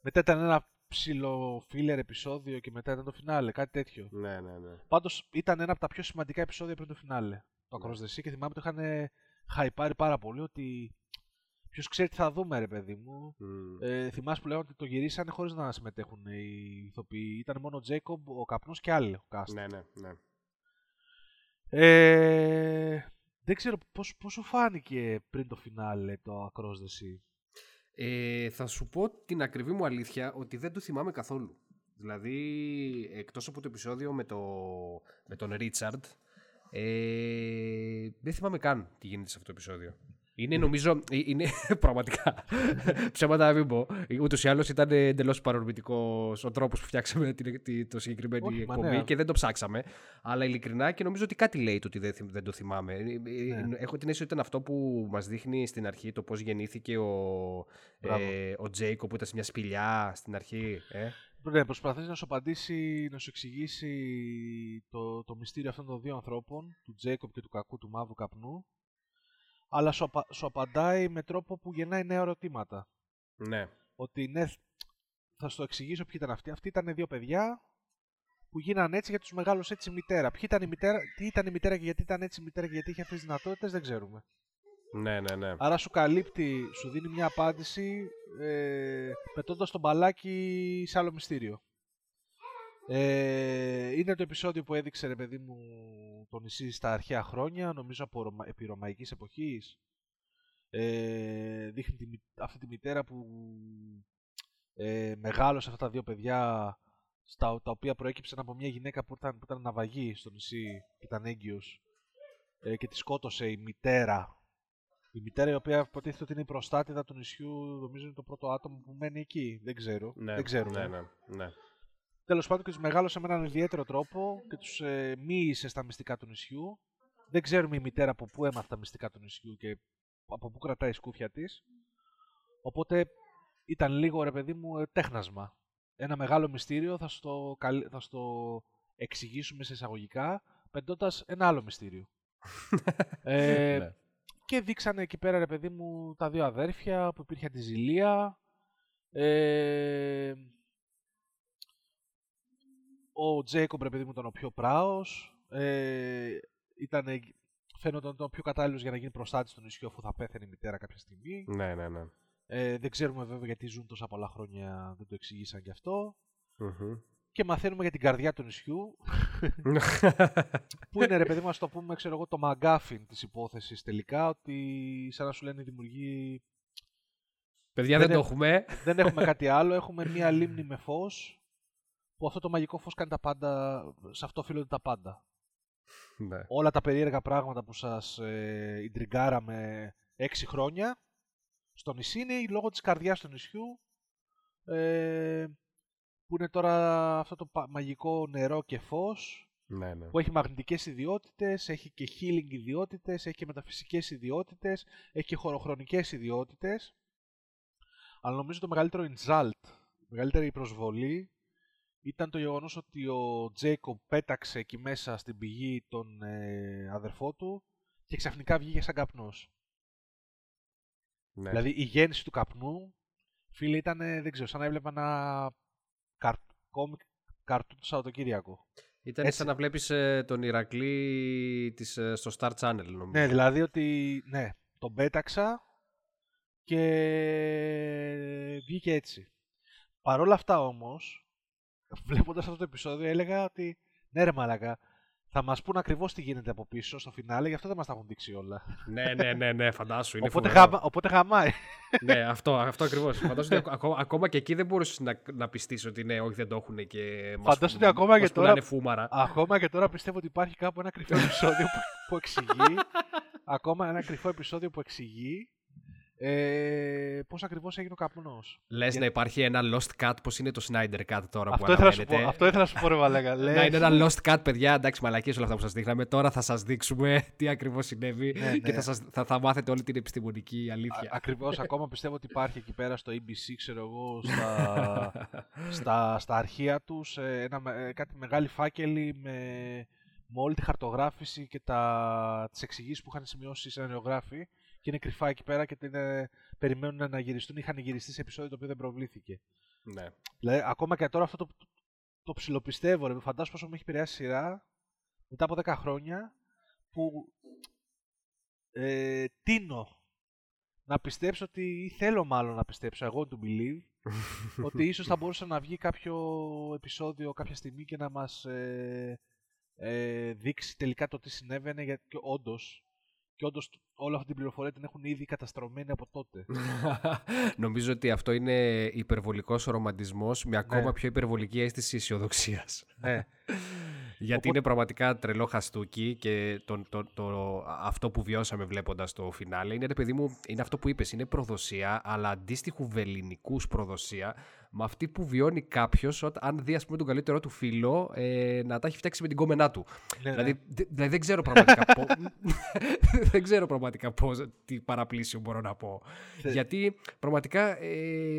Μετά ήταν ένα ψιλο- filler επεισόδιο και μετά ήταν το φινάλε, κάτι τέτοιο. Ναι, ναι, ναι. Πάντως ήταν ένα από τα πιο σημαντικά επεισόδια πριν το φινάλε. Το Ναι. Across the Sea και θυμάμαι το είχαν χαϊπάρει πάρα πολύ ότι. Ποιος ξέρει τι θα δούμε, ρε παιδί μου. Μμ. Ε, θυμάσαι που λέγανε ότι το γυρίσανε χωρίς να συμμετέχουν οι ηθοποιοί. Ήταν μόνο ο Τζέικομπ, ο καπνός και άλλοι. Ο cast. Ναι, ναι, ναι. Ε, δεν ξέρω πώς, πώς σου φάνηκε πριν το φινάλε το Across the Sea. Ε, θα σου πω την ακριβή μου αλήθεια ότι δεν το θυμάμαι καθόλου. Δηλαδή, εκτός από το επεισόδιο με, το, με τον Ρίτσαρντ, ε, δεν θυμάμαι καν τι γίνεται σε αυτό το επεισόδιο. Είναι νομίζω, ε, είναι [laughs] πραγματικά ψέματα να μην πω. Ούτως ή άλλως ήταν εντελώς παρορμητικός ο τρόπος που φτιάξαμε την, τη- το συγκεκριμένη Όχι, μα εκπομπή ναι. και δεν το ψάξαμε. Αλλά ειλικρινά και νομίζω ότι κάτι λέει το ότι δεν, θυμ- δεν το θυμάμαι. Ε, ε, Ναι. Έχω την αίσθηση ότι ήταν αυτό που μας δείχνει στην αρχή το πώς γεννήθηκε ο, Μπράβο. ε, ο Τζέικο που ήταν σε μια σπηλιά στην αρχή. Ε. Ναι, προσπαθείς να σου απαντήσει, να σου εξηγήσει το, το μυστήριο αυτών των δύο ανθρώπων, του Τζέικοπ και του κακού του μαύρου καπνού, αλλά σου, απα- σου απαντάει με τρόπο που γεννάει νέα ερωτήματα. Ναι. Ότι ναι, θα σου το εξηγήσω ποιοι ήταν αυτοί. Αυτοί ήταν δύο παιδιά που γίνανε έτσι γιατί τους μεγάλωσε έτσι η μητέρα. Ποιοι ήταν η μητέρα, τι ήταν η μητέρα και γιατί ήταν έτσι η μητέρα και γιατί είχε αυτές τις δυνατότητες, δεν ξέρουμε. Ναι, ναι, ναι. Άρα σου καλύπτει, σου δίνει μια απάντηση ε, πετώντας τον μπαλάκι σε άλλο μυστήριο. Ε, είναι το επεισόδιο που έδειξε ρε παιδί μου το νησί στα αρχαία χρόνια, νομίζω από Ρωμα, επί ρωμαϊκής εποχής. Ε, δείχνει τη, μη- αυτή τη μητέρα που ε, μεγάλωσε αυτά τα δύο παιδιά στα, τα οποία προέκυψαν από μια γυναίκα που ήταν, που ήταν ναυαγή στο νησί και ήταν έγκυος ε, και τη σκότωσε η μητέρα η μητέρα η οποία υποτίθεται ότι είναι η προστάτηδα του νησιού, νομίζω είναι το πρώτο άτομο που μένει εκεί. Δεν ξέρω. ναι, δεν ξέρουμε. Ναι, ναι, ναι. Τέλος πάντων και τους μεγάλωσε με έναν ιδιαίτερο τρόπο και τους ε, μοίησε στα μυστικά του νησιού. Δεν ξέρουμε η μητέρα από πού έμαθε τα μυστικά του νησιού και από πού κρατάει η σκούφια της. Οπότε ήταν λίγο ρε παιδί μου ε, τέχνασμα. Ένα μεγάλο μυστήριο θα στο, καλ- θα στο εξηγήσουμε σε εισαγωγικά πεντώντα ένα άλλο μυστήριο. [laughs] ε, Ναι. Και δείξανε εκεί πέρα, ρε παιδί μου, τα δύο αδέρφια που υπήρχε αντιζηλία. Ε, ο Τζέικομπ, ρε παιδί μου, ήταν ο πιο πράος. Ε, ήταν, φαίνονταν ότι ήταν ο πιο κατάλληλος για να γίνει προστάτης του νησιού αφού θα πέθανε η μητέρα κάποια στιγμή. Ναι, ναι, ναι. Ε, δεν ξέρουμε βέβαια γιατί ζουν τόσα πολλά χρόνια, δεν το εξηγήσαν γι' αυτό. Μμμ. Και μαθαίνουμε για την καρδιά του νησιού, [laughs] που είναι ρε παιδί μου, ας το πούμε, ξέρω εγώ, το μαγκάφιν της υπόθεσης τελικά, ότι σαν να σου λένε οι δημιουργοί Παιδιά Δεν δεν, το έ- έχουμε. δεν έχουμε [laughs] κάτι άλλο, έχουμε μία λίμνη με φως, που αυτό το μαγικό φως κάνει τα πάντα, σε αυτό οφείλονται τα πάντα. ναι. Όλα τα περίεργα πράγματα που σας ε, ιντριγκάραμε έξι χρόνια, στο νησί είναι λόγω της καρδιάς του νησιού, ε, που είναι τώρα αυτό το πα- μαγικό νερό και φως, ναι, ναι. που έχει μαγνητικές ιδιότητες, έχει και healing ιδιότητες, έχει και μεταφυσικές ιδιότητες, έχει και χωροχρονικές ιδιότητες. Αλλά νομίζω το μεγαλύτερο insult, η μεγαλύτερη προσβολή ήταν το γεγονός ότι ο Τζέικοπ πέταξε εκεί μέσα στην πηγή τον ε, αδερφό του και ξαφνικά βγήκε σαν καπνός. ναι. Δηλαδή η γέννηση του καπνού, φίλε, ήταν, δεν ξέρω, σαν να έβλεπα ένα καρ... κόμικ καρτούν το Σαββατοκύριακο. Ήταν έτσι. σαν να βλέπεις ε, τον Ηρακλή της, ε, στο Star Channel, νομίζω. Ναι, δηλαδή ότι ναι, τον πέταξα και βγήκε έτσι. Παρ' όλα αυτά όμως, βλέποντας αυτό το επεισόδιο έλεγα ότι ναι ρε μαλακα, θα μας πούν ακριβώς τι γίνεται από πίσω στο φινάλε, γι' αυτό δεν μας τα έχουν δείξει όλα. ναι, ναι, ναι, ναι, φαντάσου. Είναι οπότε, φοβερό. γαμα, οπότε γαμάει. ναι, αυτό, αυτό ακριβώς. Φαντάσου ότι ακό- ακόμα και εκεί δεν μπορούσες να, να πιστείς ότι ναι, όχι δεν το έχουν και μας, Φαντάσου ότι ακόμα μας και τώρα- πουλάνε φούμαρα. Ακόμα και τώρα πιστεύω ότι υπάρχει κάπου ένα κρυφό [laughs] επεισόδιο που, που εξηγεί ακόμα ένα κρυφό επεισόδιο που εξηγεί ε, πώς ακριβώς έγινε ο καπνός; Λες να υπάρχει ένα lost cut, πώς είναι το Snyder cut τώρα αυτό που ήθελα να σου πω, αναμένεται; Αυτό ήθελα να σου πω ρε Βαλέκα. Να είναι ένα lost cut, παιδιά. Εντάξει, μαλακίες όλα αυτά που σας δείχναμε. Τώρα θα σας δείξουμε [laughs] τι ακριβώς συνέβη Ναι, και ναι. θα, σας, θα, θα μάθετε όλη την επιστημονική αλήθεια. Ακριβώς, ακόμα πιστεύω ότι υπάρχει εκεί πέρα στο ABC, ξέρω εγώ, στα, [laughs] στα, στα αρχεία τους, ε, ένα, με- ε, κάτι μεγάλοι φάκελοι με, με όλη τη χαρτογράφηση και τα, τις εξηγήσεις που είχαν σημειώσει οι σεναριογράφοι και είναι κρυφά εκεί πέρα και την, ε, περιμένουν να γυριστούν. Είχαν γυριστεί σε επεισόδιο το οποίο δεν προβλήθηκε. ναι. Δηλαδή, ακόμα και τώρα αυτό το, το ψιλοπιστεύω, ρε. Φαντάζομαι πόσο με έχει επηρεάσει η σειρά μετά από 10 χρόνια που ε, τίνω να πιστέψω ότι, ή θέλω μάλλον να πιστέψω, εγώ to believe, [laughs] ότι ίσως θα μπορούσε να βγει κάποιο επεισόδιο κάποια στιγμή και να μας ε, ε, δείξει τελικά το τι συνέβαινε γιατί και όντως, και όντως όλη αυτή την πληροφορία την έχουν ήδη καταστρωμένη από τότε. [laughs] Νομίζω ότι αυτό είναι υπερβολικός ρομαντισμός με ακόμα Ναι. πιο υπερβολική αίσθηση αισιοδοξίας. ναι. [laughs] Γιατί Οπότε- είναι πραγματικά τρελό χαστούκι και το, το, το, αυτό που βιώσαμε βλέποντας το φινάλε είναι, ρε παιδί μου, είναι αυτό που είπες, είναι προδοσία, αλλά αντίστοιχου βεληνικούς προδοσία με αυτή που βιώνει κάποιος αν δει ας πούμε τον καλύτερό του φίλο ε, να τα έχει φτιάξει με την κόμενά του. ναι, ναι. Δηλαδή, δε- δηλαδή δεν ξέρω πραγματικά πώς, [laughs] δεν ξέρω πραγματικά πώς, τι παραπλήσιο μπορώ να πω. Θε- Γιατί πραγματικά ε,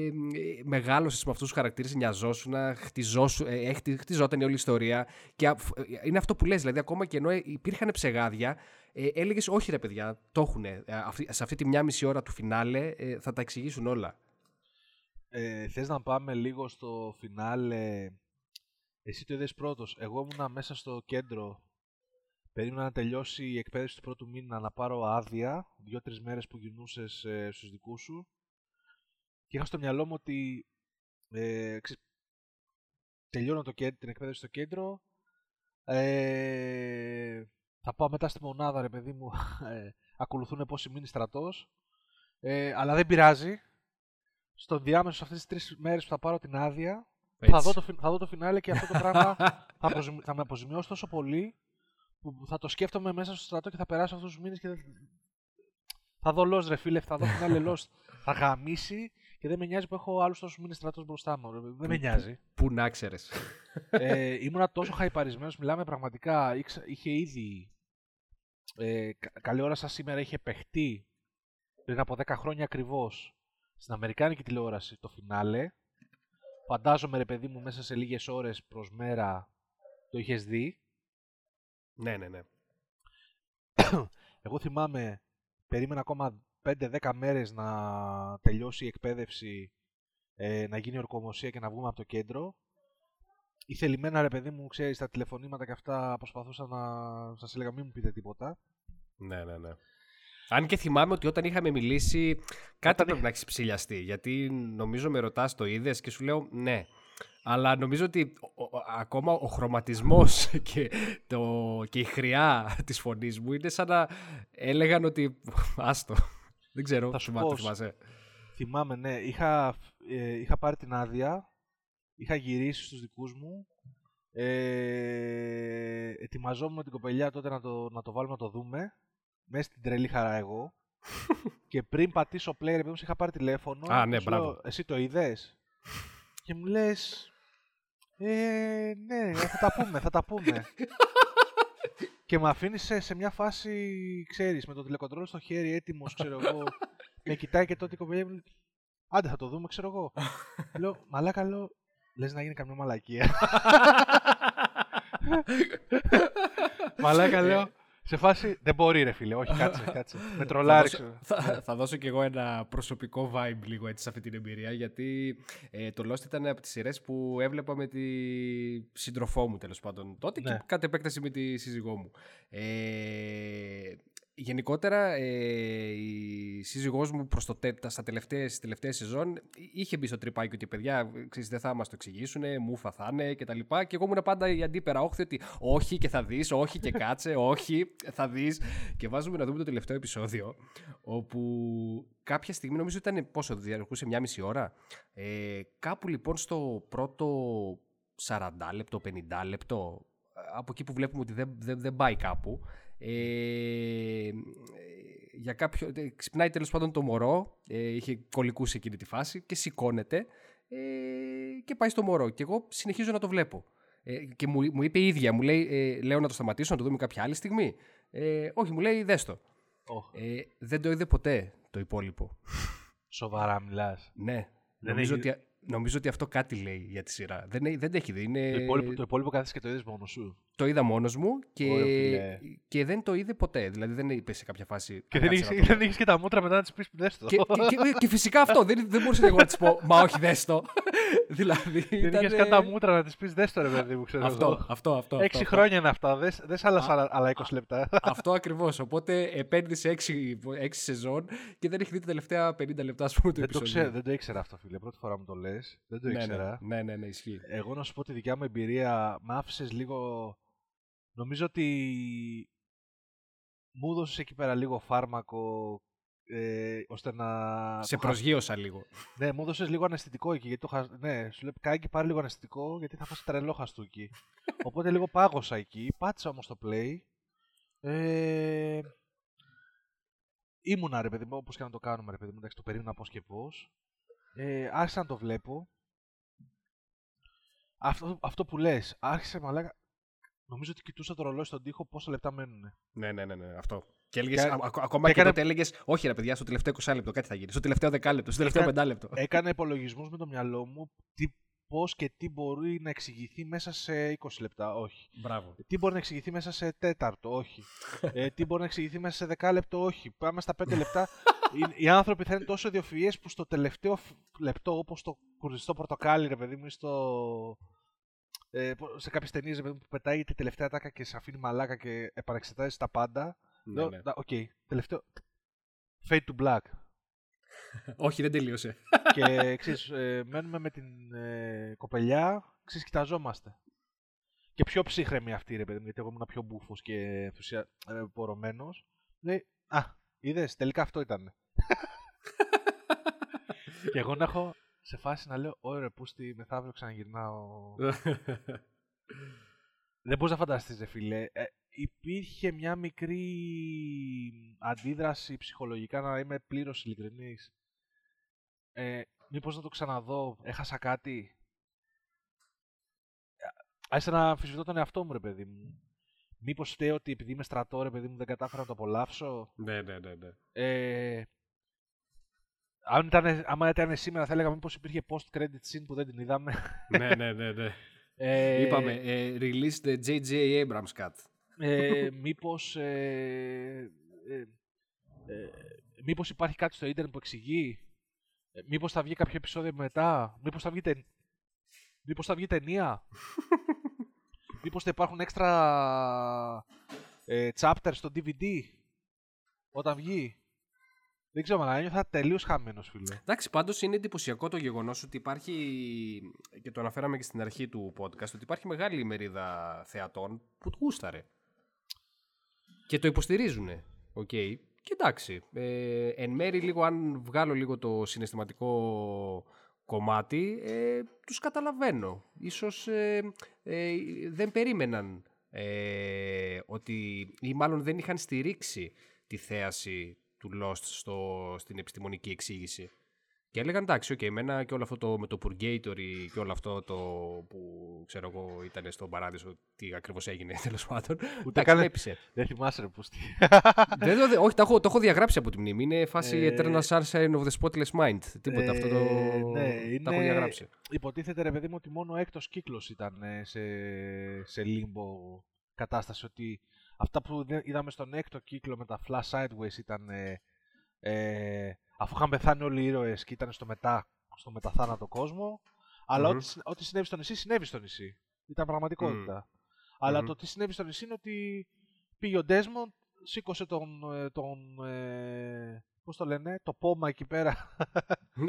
ε, μεγάλωσες με αυτούς τους χαρακτήρες, νοιαζόσουν, χτιζόσου, ε, ε, χτι- χτιζόταν η όλη ιστορία και α- φ- ε, είναι αυτό που λες, δηλαδή ακόμα και ενώ ε, υπήρχαν ψεγάδια, ε, έλεγες όχι ρε παιδιά, το έχουν. σε αυτή τη μια μισή ώρα του φινάλε ε, θα τα εξηγήσουν όλα. Ε, θες να πάμε λίγο στο φινάλε; Εσύ το είδες πρώτος. Εγώ ήμουνα μέσα στο κέντρο. Περίμενα να τελειώσει η εκπαίδευση του πρώτου μήνα να πάρω άδεια. Δύο-τρεις μέρες που γυρνούσες ε, στους δικούς σου. Και είχα στο μυαλό μου ότι ε, ξε- τελειώνω το, κέ- την εκπαίδευση στο κέντρο. Ε, θα πάω μετά στη μονάδα, ρε παιδί μου. [laughs] Ε, ακολουθούν πόσοι μείνει στρατός. Ε, αλλά δεν πειράζει. Στον διάμεσο σε αυτές τις τρεις μέρες που θα πάρω την άδεια, θα Έτσι. δω, το, φι- θα δω το φινάλε και αυτό το πράγμα [laughs] θα, αποζημι- θα με αποζημιώσει τόσο πολύ που θα το σκέφτομαι μέσα στο στρατό και θα περάσω αυτούς τους μήνες και δεν- θα δω Lost ρε φίλε, θα δω φινάλε Lost. θα γαμίσει και δεν με νοιάζει που έχω άλλους τόσους μήνες στρατός μπροστά μου. ρε. Δεν με νοιάζει. Πού να ξέρεις. ε, ήμουνα τόσο χαϊπαρισμένος, μιλάμε πραγματικά, ήξα- είχε ήδη ε, κα- καλή ώρα σας σήμερα είχε παιχτεί πριν από 10 χρόνια ακριβώς στην Αμερικάνικη τηλεόραση το φινάλε. Φαντάζομαι ρε παιδί μου μέσα σε λίγες ώρες προς μέρα το είχες δει. ναι, ναι, ναι. Εγώ θυμάμαι, περίμενα ακόμα 5-10 μέρες να τελειώσει η εκπαίδευση, ε, να γίνει ορκομοσία και να βγούμε από το κέντρο. Ή θελημένα ρε παιδί μου, ξέρεις, τα τηλεφωνήματα και αυτά προσπαθούσα να σας έλεγα μην μου πείτε τίποτα. Ναι, ναι, ναι. Αν και θυμάμαι ότι όταν είχαμε μιλήσει, κάτι Όταν πρέπει είχ- να έχεις ψηλιαστεί. Γιατί νομίζω με ρωτάς το είδες και σου λέω ναι. Αλλά νομίζω ότι ο- ο- ακόμα ο χρωματισμός [laughs] και, το, και η χρειά της φωνής μου είναι σαν να έλεγαν ότι άστο. Δεν ξέρω, Θα σου θυμά- το πω, θυμάσαι. Θυμάμαι, ναι, είχα, ε, είχα πάρει την άδεια, είχα γυρίσει στους δικούς μου, ε, ετοιμαζόμουν με την κοπελιά τότε να το, να το βάλουμε να το δούμε, μέσα στην τρελή χαρά εγώ. [laughs] και πριν πατήσω play, ρε παιδί μου, σε είχα πάρει τηλέφωνο. Α, και ναι, σου λέω, μπράβο. Εσύ το είδες; [laughs] και μου λες, ε, ναι, θα τα πούμε, θα τα πούμε. [laughs] και με αφήνει σε, σε μια φάση, ξέρεις, με το τηλεκοντρόλ στο χέρι, έτοιμος, ξέρω εγώ. με κοιτάει και τότε η κοπελιά μου λέει, άντε θα το δούμε, ξέρω εγώ. λέω, μαλάκα, λέω, λες να γίνει καμιά μαλακία. μαλάκα, λέω, σε φάση, δεν μπορεί ρε φίλε, όχι, κάτσε, [laughs] κάτσε. με Θα τρολάρει, δώσω, ξέρω. θα, θα δώσω κι εγώ ένα προσωπικό vibe λίγο έτσι σε αυτή την εμπειρία γιατί ε, το Lost ήταν από τις σειρές που έβλεπα με τη σύντροφό μου τέλος πάντων τότε Ναι. και κατ' επέκταση με τη σύζυγό μου. Ε, γενικότερα ε, η σύζυγός μου προς το, τε- τα- στα τελευταίες, στις τελευταίες σεζόν είχε μπει στο τρυπάκι ότι παιδιά ξέρεις, δεν θα μας το εξηγήσουν, μούφα θα είναι και τα λοιπά. Και εγώ ήμουν πάντα η αντίπερα όχθη ότι όχι και θα δεις, όχι και κάτσε, όχι θα δεις και βάζουμε να δούμε το τελευταίο επεισόδιο όπου κάποια στιγμή νομίζω ήταν πόσο διαρκούσε μια μισή ώρα ε, κάπου λοιπόν στο πρώτο 40 λεπτό, 50 λεπτό από εκεί που βλέπουμε ότι δεν, δεν, δεν πάει κάπου ε, για κάποιο, ε, ξυπνάει τέλος πάντων το μωρό, ε, είχε κολλικού σε εκείνη τη φάση και σηκώνεται ε, και πάει στο μωρό. Και εγώ συνεχίζω να το βλέπω. Ε, και μου, μου είπε η ίδια, μου λέει, ε, λέω να το σταματήσω, να το δούμε κάποια άλλη στιγμή. Ε, όχι, μου λέει, δες το. Oh. Ε, δεν το είδε ποτέ το υπόλοιπο. Σοβαρά μιλάς. ναι. Νομίζω, έχει- ότι, νομίζω ότι αυτό κάτι λέει για τη σειρά. Δεν, έχει- δεν έχει δει. Είναι... Το υπόλοιπο, το υπόλοιπο κάθεσαι και το είδες μόνος σου. Το είδα μόνος μου και, Ωραία, φίλε. και δεν το είδε ποτέ. Δηλαδή δεν είπε σε κάποια φάση. Και «Θα δεν κάτσε είχες, να το δεν δω». είχες και τα μούτρα μετά να της πεις δες το. και, και, και, [laughs] και φυσικά αυτό. Δεν, δεν μπορούσα εγώ να της πω Μα όχι, δες το. [laughs] δηλαδή. Δεν ήταν, είχες καν τα μούτρα να της πεις δες το ρε παιδί μου, ξέρω Αυτό, εγώ. αυτό, αυτό. Έξι αυτό, χρόνια είναι αυτά, δες, δες άλλα, άλλα, άλλα 20 λεπτά. [laughs] Αυτό ακριβώς. Οπότε επένδυσε έξι, έξι σεζόν και δεν έχει δει τα τελευταία 50 λεπτά, ας πούμε, του δεν, το επεισόδιο. ξέρω, δεν το ήξερα αυτό, φίλε. Πρώτη φορά μου το λες. Δεν το ναι, ήξερα. ναι, ναι, ναι, ναι, ισχύει. Εγώ να σου πω τη δικιά μου εμπειρία, με άφησες λίγο... Νομίζω ότι μου έδωσες εκεί πέρα λίγο φάρμακο ε, ώστε να... Σε το χα- προσγείωσα λίγο. Ναι, μου έδωσες λίγο αναισθητικό εκεί. Γιατί το χα... Ναι, σου λέει Κάκη πάρει λίγο αναισθητικό γιατί θα φας τρελό χαστούκι. Οπότε λίγο πάγωσα εκεί. Πάτησα όμως το play. Ε... Ήμουνα ρε παιδί μου, όπως και να το κάνουμε ρε παιδί μου, εντάξει το περίμενα πώς και πώς. Ε, άρχισα να το βλέπω. Αυτό, αυτό που λες, άρχισε μαλάκα. Νομίζω ότι κοιτούσα το ρολόι στον τοίχο πόσα λεπτά μένουν. Ναι, ναι, ναι, ναι, αυτό. Και έλεγες, Και- ακόμα και και, έκανε- τότε έλεγες, Όχι, ρε παιδιά, στο τελευταίο 20 λεπτό κάτι θα γίνει. Στο τελευταίο 10 λεπτό, στο τελευταίο Έκανε- 5 λεπτό. Έκανα υπολογισμούς με το μυαλό μου τι, πώς και τι μπορεί να εξηγηθεί μέσα σε 20 λεπτά. Όχι. Μπράβο. Τι μπορεί να εξηγηθεί μέσα σε τέταρτο, όχι. [laughs] ε, τι μπορεί να εξηγηθεί μέσα σε δεκάλεπτο, όχι. Πάμε στα πέντε λεπτά. οι, οι άνθρωποι θα είναι τόσο ιδιοφυεί που στο τελευταίο φ- λεπτό, όπως το κουρδιστό πορτοκάλι, ρε παιδί μου, ή στο. Ε, πο- σε κάποιες ταινίες που πετάει την τελευταία ατάκα και σε αφήνει μαλάκα και επανεξετάζεις τα πάντα. Ναι, Λέω, ναι. «Να, Οκ, τελευταίο. Fade to black. Όχι, δεν τελείωσε. και ξέρεις, ε, μένουμε με την ε, κοπελιά, ξέρεις, κοιταζόμαστε. Και πιο ψύχραιμη αυτή, ρε παιδί μου, γιατί εγώ ήμουν πιο μπούφος και ενθουσια... ε, πορωμένος. Λέει, α, είδες, τελικά αυτό ήταν. [laughs] και εγώ να έχω σε φάση να λέω, ωραία, πούστη, μεθαύριο ξαναγυρνάω. [laughs] Δεν μπορείς να φανταστείς, ρε φίλε. Ε, υπήρχε μια μικρή αντίδραση ψυχολογικά, να είμαι πλήρως ειλικρινής. Ε, μήπως να το ξαναδώ, έχασα κάτι; Ε, Άρχισα να αμφισβητώ τον εαυτό μου, ρε παιδί μου. Μήπως φταίει ότι επειδή είμαι στρατό, ρε παιδί μου, δεν κατάφερα να το απολαύσω; ναι, ναι, ναι, ναι. Ε, αν ήταν, άμα ήταν σήμερα θα έλεγα μήπως υπήρχε post-credit scene που δεν την είδαμε. ναι, ναι, ναι, ναι. Ε, Είπαμε, ε, release the J.J. Abrams cut. ε, μήπως, ε, ε, ε, μήπως υπάρχει κάτι στο ίντερνετ που εξηγεί; Ε, μήπως θα βγει κάποιο επεισόδιο μετά; Μήπως θα βγει, ται- μήπως θα βγει ταινία; [laughs] μήπως θα υπάρχουν έξτρα ε, chapters στο DVD όταν βγει; Δεν ξέρω, αλλά ένιωθα τελείως χαμένος, φίλε. Εντάξει, πάντως είναι εντυπωσιακό το γεγονός ότι υπάρχει, και το αναφέραμε και στην αρχή του podcast, ότι υπάρχει μεγάλη μερίδα θεατών που του γούσταρε. Και το υποστηρίζουν. Οκ. Και εντάξει, ε, εν μέρει λίγο αν βγάλω λίγο το συναισθηματικό κομμάτι, ε, τους καταλαβαίνω. Ίσως ε, ε, δεν περίμεναν ε, ότι, ή μάλλον δεν είχαν στηρίξει τη θέαση του Lost στο, στην επιστημονική εξήγηση. Και έλεγαν εντάξει, οκ, εμένα και όλο αυτό το με το Purgatory και όλο αυτό το που ξέρω εγώ ήταν στον παράδεισο, τι ακριβώς έγινε [laughs] τέλος πάντων. Ούτε καν- έπεισε. Δεν θυμάσαι, ρε πούστη. [laughs] Δεν το, δε- όχι, το έχω, το έχω διαγράψει από τη μνήμη. Είναι φάση Ε, Eternal Sunshine of the Spotless Mind. Τίποτα αυτό το. Ε, ναι, Τα έχω είναι- διαγράψει. Υποτίθεται, ρε παιδί μου, ότι μόνο ο έκτος κύκλος ήταν ε, σε, σε limbo κατάσταση. Ότι αυτά που δε- είδαμε στον έκτο κύκλο με τα flash sideways ήταν ε, ε, αφού είχαν πεθάνει όλοι οι ήρωες και ήταν στο, μετά, στο μεταθάνατο κόσμο. Αλλά Μμμ. ό,τι, συ- ό,τι συνέβη στο νησί, συνέβη στο νησί. Ήταν πραγματικότητα. Αλλά Μμμ. το τι συνέβη στο νησί είναι ότι πήγε ο Ντέσμοντ, σήκωσε τον, ε, τον ε, πώς το λένε, το πόμα εκεί πέρα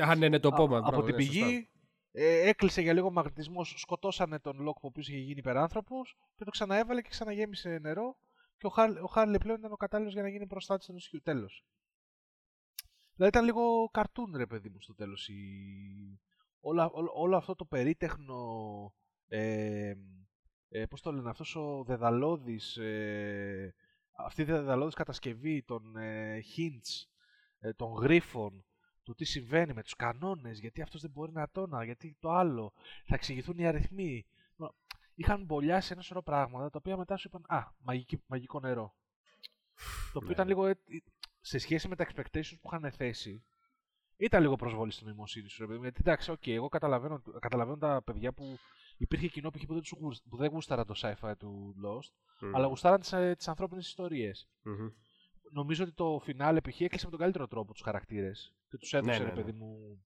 Α, ναι, ναι, το Α- πόμα. από μπράβο, την ναι, σωστά. πηγή. Ε, έκλεισε για λίγο μαγνητισμός, σκοτώσανε τον Locke που οποίος είχε γίνει υπεράνθρωπος και το ξαναέβαλε και ξαναγέμισε νερό. Και ο, Χάρ, ο Χάρλι πλέον ήταν ο κατάλληλος για να γίνει προστάτης του νησιού. Τέλος. Δηλαδή ήταν λίγο καρτούν, ρε παιδί μου, στο τέλος. Η... Όλα, όλο, όλο αυτό το περίτεχνο. Ε, ε, πώς το λένε, αυτός ο δαιδαλώδης ε, αυτή η δαιδαλώδης κατασκευή των ε, hints, ε, των γρίφων, του τι συμβαίνει με τους κανόνες, γιατί αυτός δεν μπορεί να τόνα, γιατί το άλλο, θα εξηγηθούν οι αριθμοί. Είχαν μπολιάσει ένα σωρό πράγματα, τα οποία μετά σου είπαν «Α, μαγική, μαγικό νερό». το οποίο ήταν ναι. λίγο, ε, σε σχέση με τα expectations που είχαν θέσει, ήταν λίγο προσβολή στην νοημοσύνη σου. Γιατί εντάξει, okay, εγώ καταλαβαίνω, καταλαβαίνω τα παιδιά που υπήρχε κοινό που, δεν, που δεν γούσταρα το sci-fi του Lost, αλλά γούσταραν τις τις ανθρώπινες ιστορίες. Νομίζω ότι το φινάλε π.χ. έκλεισε με τον καλύτερο τρόπο τους χαρακτήρες και τους έδωσε, ναι, ναι, ρε παιδί ναι. μου.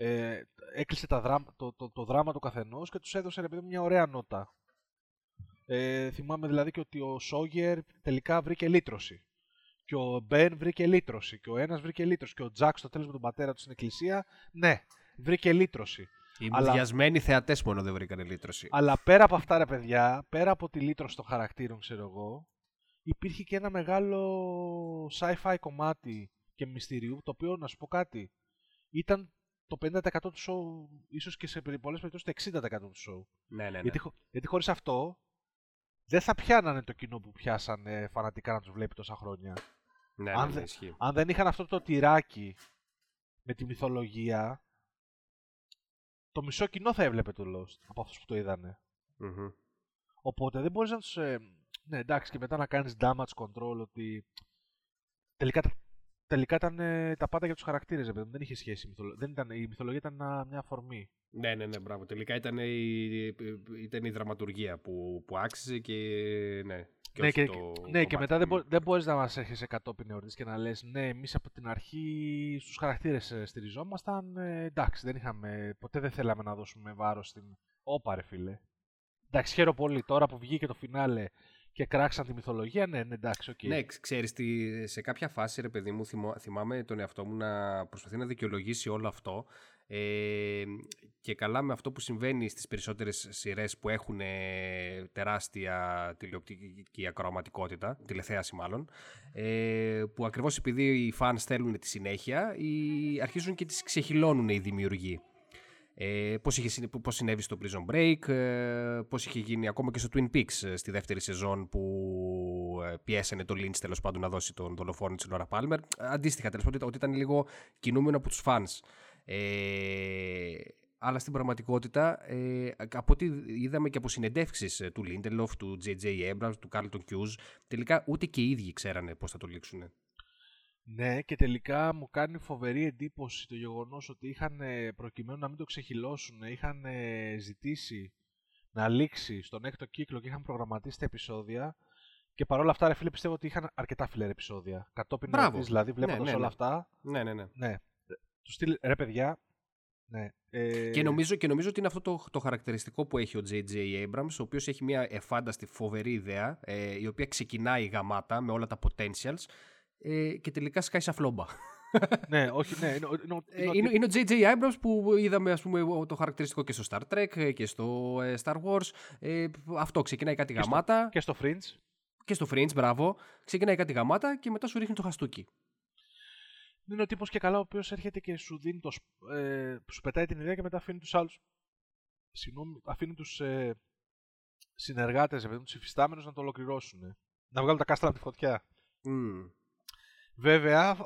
Ε, έκλεισε τα δράμα, το, το, το, δράμα του καθενός και τους έδωσε ρε παιδί μου μια ωραία νότα. Ε, θυμάμαι δηλαδή και ότι ο Σόγερ τελικά βρήκε λύτρωση. Και ο Μπεν βρήκε λύτρωση. Και ο ένας βρήκε λύτρωση. Και ο Τζακ στο τέλος με τον πατέρα του στην εκκλησία, ναι, βρήκε λύτρωση. Οι αλλά... μουδιασμένοι θεατές μόνο δεν βρήκαν λύτρωση. Αλλά πέρα από αυτά, ρε παιδιά, πέρα από τη λύτρωση των χαρακτήρων, ξέρω εγώ, υπήρχε και ένα μεγάλο sci-fi κομμάτι και μυστηρίου, το οποίο, να σου πω κάτι, ήταν το 50% του show, ίσως και σε πολλές περιπτώσεις το 60% του show. Ναι, ναι, ναι. Γιατί, γιατί χωρίς αυτό, δεν θα πιάνανε το κοινό που πιάσανε φανατικά να τους βλέπει τόσα χρόνια. Ναι, αν, ναι, αν δεν είχαν αυτό το τυράκι με τη μυθολογία, το μισό κοινό θα έβλεπε το Lost από αυτούς που το είδανε. Mm-hmm. Οπότε δεν μπορείς να τους... Ε, ναι, εντάξει, και μετά να κάνεις damage control ότι τελικά, τελικά ήταν ε, τα πάντα για τους χαρακτήρες, δεν είχε σχέση. Δεν ήταν, η μυθολογία ήταν μια αφορμή. Ναι, ναι, ναι, μπράβο. Τελικά ήταν η, ήταν η δραματουργία που, που άξιζε και ναι. Και ναι, και, το ναι, και μετά δεν, μπο, δεν μπορείς να μας έρχεσαι κατόπιν εορτής και να λες ναι, εμείς από την αρχή στους χαρακτήρες ε, στηριζόμασταν, ε, εντάξει, δεν είχαμε, ποτέ δεν θέλαμε να δώσουμε βάρος στην... Όπα ρε φίλε. Εντάξει, χαίρομαι πολύ τώρα που βγήκε το φινάλε και κράξαν τη μυθολογία, ναι, ναι εντάξει, OK. Okay. Ναι, ξέρεις, σε κάποια φάση, ρε παιδί μου, θυμάμαι τον εαυτό μου να προσπαθεί να δικαιολογήσει όλο αυτό ε, και καλά με αυτό που συμβαίνει στις περισσότερες σειρές που έχουν τεράστια τηλεοπτική ακροαματικότητα, τηλεθέαση μάλλον, ε, που ακριβώς επειδή οι fans θέλουν τη συνέχεια, οι, αρχίζουν και τις ξεχειλώνουν οι δημιουργοί. Ε, πώς, είχε, πώς συνέβη στο Prison Break, ε, πώς είχε γίνει ακόμα και στο Twin Peaks ε, στη δεύτερη σεζόν που ε, πιέσανε το Lynch τέλος πάντων να δώσει τον δολοφόνο της Laura Palmer. Αντίστοιχα τέλος πάντων ότι ήταν λίγο κινούμενο από τους fans. Ε, αλλά στην πραγματικότητα, ε, από ό,τι είδαμε και από συνεντεύξεις του Lindelof, του J.J. Abrams, του Carlton Hughes, τελικά ούτε και οι ίδιοι ξέρανε πώς θα το λήξουν. Ναι, και τελικά μου κάνει φοβερή εντύπωση το γεγονός ότι είχαν, προκειμένου να μην το ξεχυλώσουν, είχαν ζητήσει να λήξει στον έκτο κύκλο και είχαν προγραμματίσει τα επεισόδια και παρόλα αυτά, ρε φίλε, πιστεύω ότι είχαν αρκετά φιλέρ επεισόδια. Κατόπιν Μπράβο. δηλαδή, βλέποντας ναι, ναι, όλα ναι. αυτά. Ναι, ναι, ναι. ναι. Του στείλ, ρε παιδιά. Ναι. Ε... Και, νομίζω, και νομίζω ότι είναι αυτό το, το χαρακτηριστικό που έχει ο J.J. Abrams, ο οποίος έχει μια εφάνταστη φοβερή ιδέα, ε, η οποία ξεκινάει γαμάτα με όλα τα potentials ε, και τελικά σκάει σαν φλόμπα. ναι, όχι, ναι. Είναι, είναι, είναι, είναι ο J.J. Abrams που είδαμε ας πούμε, το χαρακτηριστικό και στο Star Trek και στο ε, Star Wars. Ε, αυτό ξεκινάει κάτι και γαμάτα. Στο, και στο Fringe. Και στο Fringe, μπράβο. Ξεκινάει κάτι γαμάτα και μετά σου ρίχνει το χαστούκι. Είναι ο τύπος και καλά ο οποίος έρχεται και σου δίνει το. Ε, σου πετάει την ιδέα και μετά αφήνει τους άλλου. Συγγνώμη, αφήνει τους ε, συνεργάτες, τους υφιστάμενους να το ολοκληρώσουν. Να βγάλουν τα κάστρα από τη φωτιά. Mm. Βέβαια,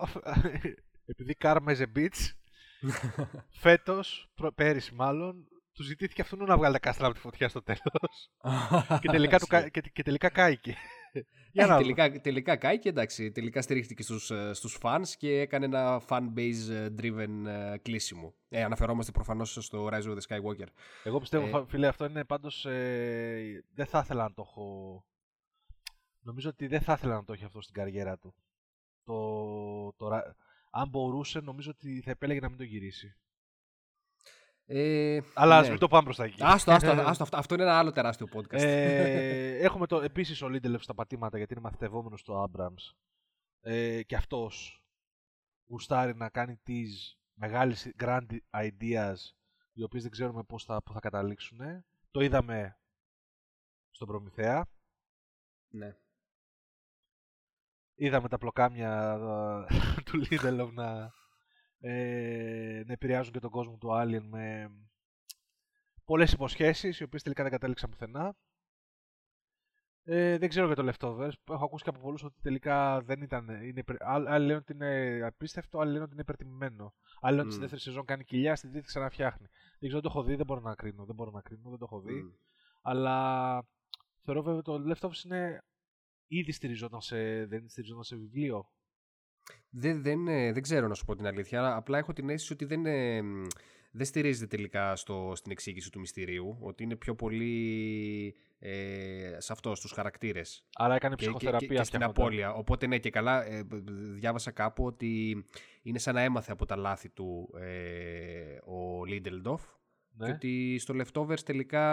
[laughs] επειδή κάρμεζε beats, [laughs] φέτος, πέρυσι μάλλον, του ζητήθηκε αυτόν να βγάλει τα κάστρα από τη φωτιά στο τέλος. [laughs] και, τελικά και, και τελικά κάηκε. Για να τελικά, τελικά κάηκε, εντάξει. Τελικά στηρίχθηκε στους, ε, στους fans και έκανε ένα fan-base ε, driven ε, κλείσιμο. Ε, αναφερόμαστε προφανώς στο Rise of the Skywalker. Εγώ πιστεύω, ε, φίλε, αυτό είναι πάντως... Ε, δεν θα ήθελα να το έχω... Νομίζω ότι δεν θα ήθελα να το έχει αυτό στην καριέρα του. Το, το, αν μπορούσε, νομίζω ότι θα επέλεγε να μην το γυρίσει. Ε, Αλλά ναι. μην το πάμε προς τα εκεί. Άστο, άστο, άστο, [laughs] αυτό, αυτό είναι ένα άλλο τεράστιο podcast. Ε, [laughs] έχουμε το, επίσης ο Λίντελεφ στα πατήματα γιατί είναι μαθητευόμενος στο Abrams. Ε, και αυτός γουστάρει να κάνει τις μεγάλες grand ideas οι οποίες δεν ξέρουμε πώς θα, θα καταλήξουν. Το είδαμε στον Προμηθέα. Ναι. Είδαμε τα πλοκάμια ε, [laughs] του Λίντελοφ να, ε, να επηρεάζουν και τον κόσμο του Alien με πολλές υποσχέσεις, οι οποίες τελικά δεν κατέληξαν πουθενά. Ε, δεν ξέρω για το Leftovers. Έχω ακούσει και από πολλούς ότι τελικά δεν ήταν. Είναι, άλλοι λένε ότι είναι απίστευτο, άλλοι λένε ότι είναι υπερτιμημένο. Άλλοι λένε ότι στη δεύτερη σεζόν κάνει κοιλιά, στη τρίτη ξαναφτιάχνει. Δεν ξέρω, δεν το έχω δει, δεν μπορώ να κρίνω. Δεν μπορώ να κρίνω, δεν το έχω δει. Mm. Αλλά θεωρώ βέβαια ότι το Leftovers είναι ήδη στηριζόταν σε, δεν στηριζόταν σε βιβλίο; Δεν, δεν, ε, δεν ξέρω να σου πω την αλήθεια. Απλά έχω την αίσθηση ότι δεν, δεν στηρίζεται τελικά στο, στην εξήγηση του μυστηρίου. Ότι είναι πιο πολύ ε, σε αυτός, στους χαρακτήρες. Άρα έκανε ψυχοθεραπεία και, και, και στην απώλεια. Οπότε ναι και καλά ε, διάβασα κάπου ότι είναι σαν να έμαθε από τα λάθη του ε, ο Lindelof ναι. Και ότι στο Leftovers τελικά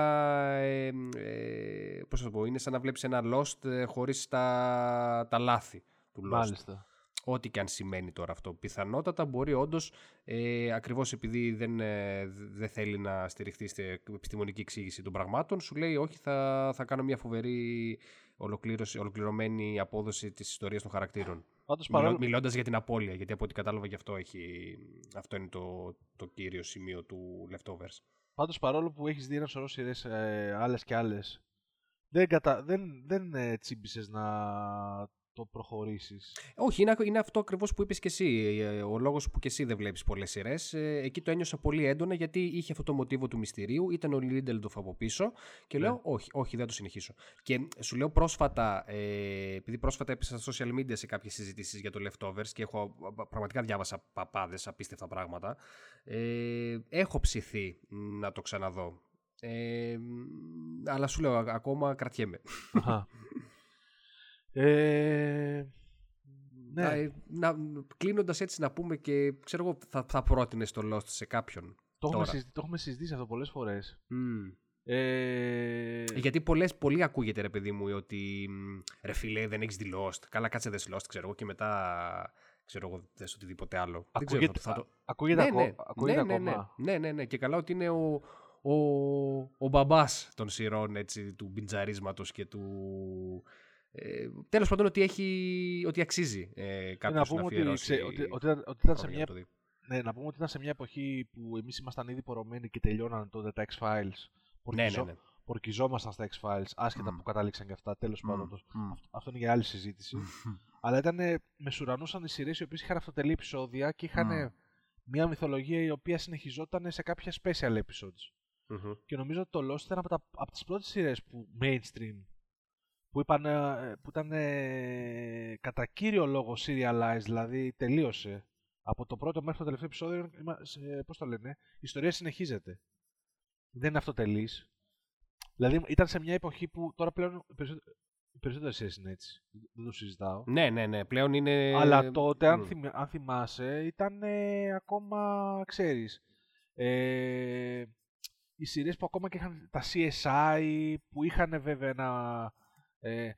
ε, ε, πώς θα το πω, είναι σαν να βλέπεις ένα Lost ε, χωρίς τα, τα λάθη του Lost. Μάλιστα. Ό,τι και αν σημαίνει τώρα αυτό. Πιθανότατα μπορεί όντως, ε, ακριβώς επειδή δεν, ε, δεν θέλει να στηριχθεί στην επιστημονική εξήγηση των πραγμάτων, σου λέει: Όχι, θα, θα κάνω μια φοβερή ολοκλήρωση, ολοκληρωμένη απόδοση της ιστορίας των χαρακτήρων. Παρόλο... Μιλώντας για την απώλεια, γιατί από ό,τι κατάλαβα γι' αυτό, έχει, αυτό είναι το, το κύριο σημείο του Leftovers. Πάντως παρόλο που έχεις δει ένα σωρό σειρές ε, άλλες και άλλες, δεν, κατα... δεν, δεν ε, τσίμπησες να το προχωρήσεις. Όχι, είναι, είναι αυτό ακριβώς που είπες και εσύ. Ε, ο λόγος που και εσύ δεν βλέπεις πολλές σειρές. Ε, εκεί το ένιωσα πολύ έντονα γιατί είχε αυτό το μοτίβο του μυστηρίου. Ήταν ο Lindelof από πίσω. Και λέω, ναι. όχι, όχι, δεν το συνεχίσω. Και σου λέω πρόσφατα, ε, επειδή πρόσφατα έπεσα στα social media σε κάποιες συζητήσεις για το Leftovers και έχω πραγματικά διάβασα παπάδες, απίστευτα πράγματα. Ε, έχω ψηθεί να το ξαναδώ. Ε, αλλά σου λέω, ακόμα κρατιέμαι. [laughs] Ε, ναι. Να, κλείνοντας έτσι να πούμε και ξέρω εγώ θα, θα πρότεινε το Lost σε κάποιον. Το έχουμε, συζητήσει, το έχουμε συζητήσει αυτό πολλές φορές. Ε... Γιατί πολλές, πολύ ακούγεται ρε παιδί μου ότι ρε φίλε δεν έχεις δει Lost. Καλά κάτσε δες Lost ξέρω εγώ και μετά ξέρω εγώ δες οτιδήποτε άλλο. Ακούγεται, δεν ξέρω, θα το... ακούγεται, ναι, ναι, ακούγεται ναι, ναι, ακόμα. Ναι, ναι, ναι, και καλά ότι είναι ο, ο, ο μπαμπάς των σειρών έτσι, του μπιντζαρίσματος και του ε, Τέλος πάντων, ότι, έχει, ότι αξίζει ε, κάποιος να, πούμε να αφιερώσει. Ότι, ότι, ότι, ήταν, ότι ήταν σε μια, ναι, να πούμε ότι ήταν σε μια εποχή που εμείς ήμασταν ήδη πορωμένοι και τελειώνανε τότε τα X-Files. Ναι, ναι, ναι. Πορκιζόμασταν στα X-Files, άσχετα mm. που κατάληξαν και αυτά. Τέλος mm. πάντων. Mm. Αυτό είναι για άλλη συζήτηση. Αλλά ήταν, με σουρανούσαν οι σειρές οι οποίες είχαν αυτοτελή επεισόδια και είχαν μια μυθολογία η οποία συνεχιζόταν σε κάποια special episodes. Mm-hmm. Και νομίζω ότι το Lost ήταν από, από τις πρώτες σειρές που mainstream που, είπαν, ε, που ήταν ε, κατά κύριο λόγο serialized, δηλαδή τελείωσε. Από το πρώτο μέχρι το τελευταίο επεισόδιο, πώς το λένε, η ιστορία συνεχίζεται. Δεν είναι αυτοτελής. Δηλαδή ήταν σε μια εποχή που τώρα πλέον οι περισσότερες σειρές είναι έτσι. Δεν το συζητάω. Ναι, ναι, ναι. Πλέον είναι. Αλλά τότε, αν, αν θυμάσαι, ήταν ακόμα, ξέρεις. Ε, οι σειρές που ακόμα και είχαν τα CSI, που είχαν βέβαια ένα ε,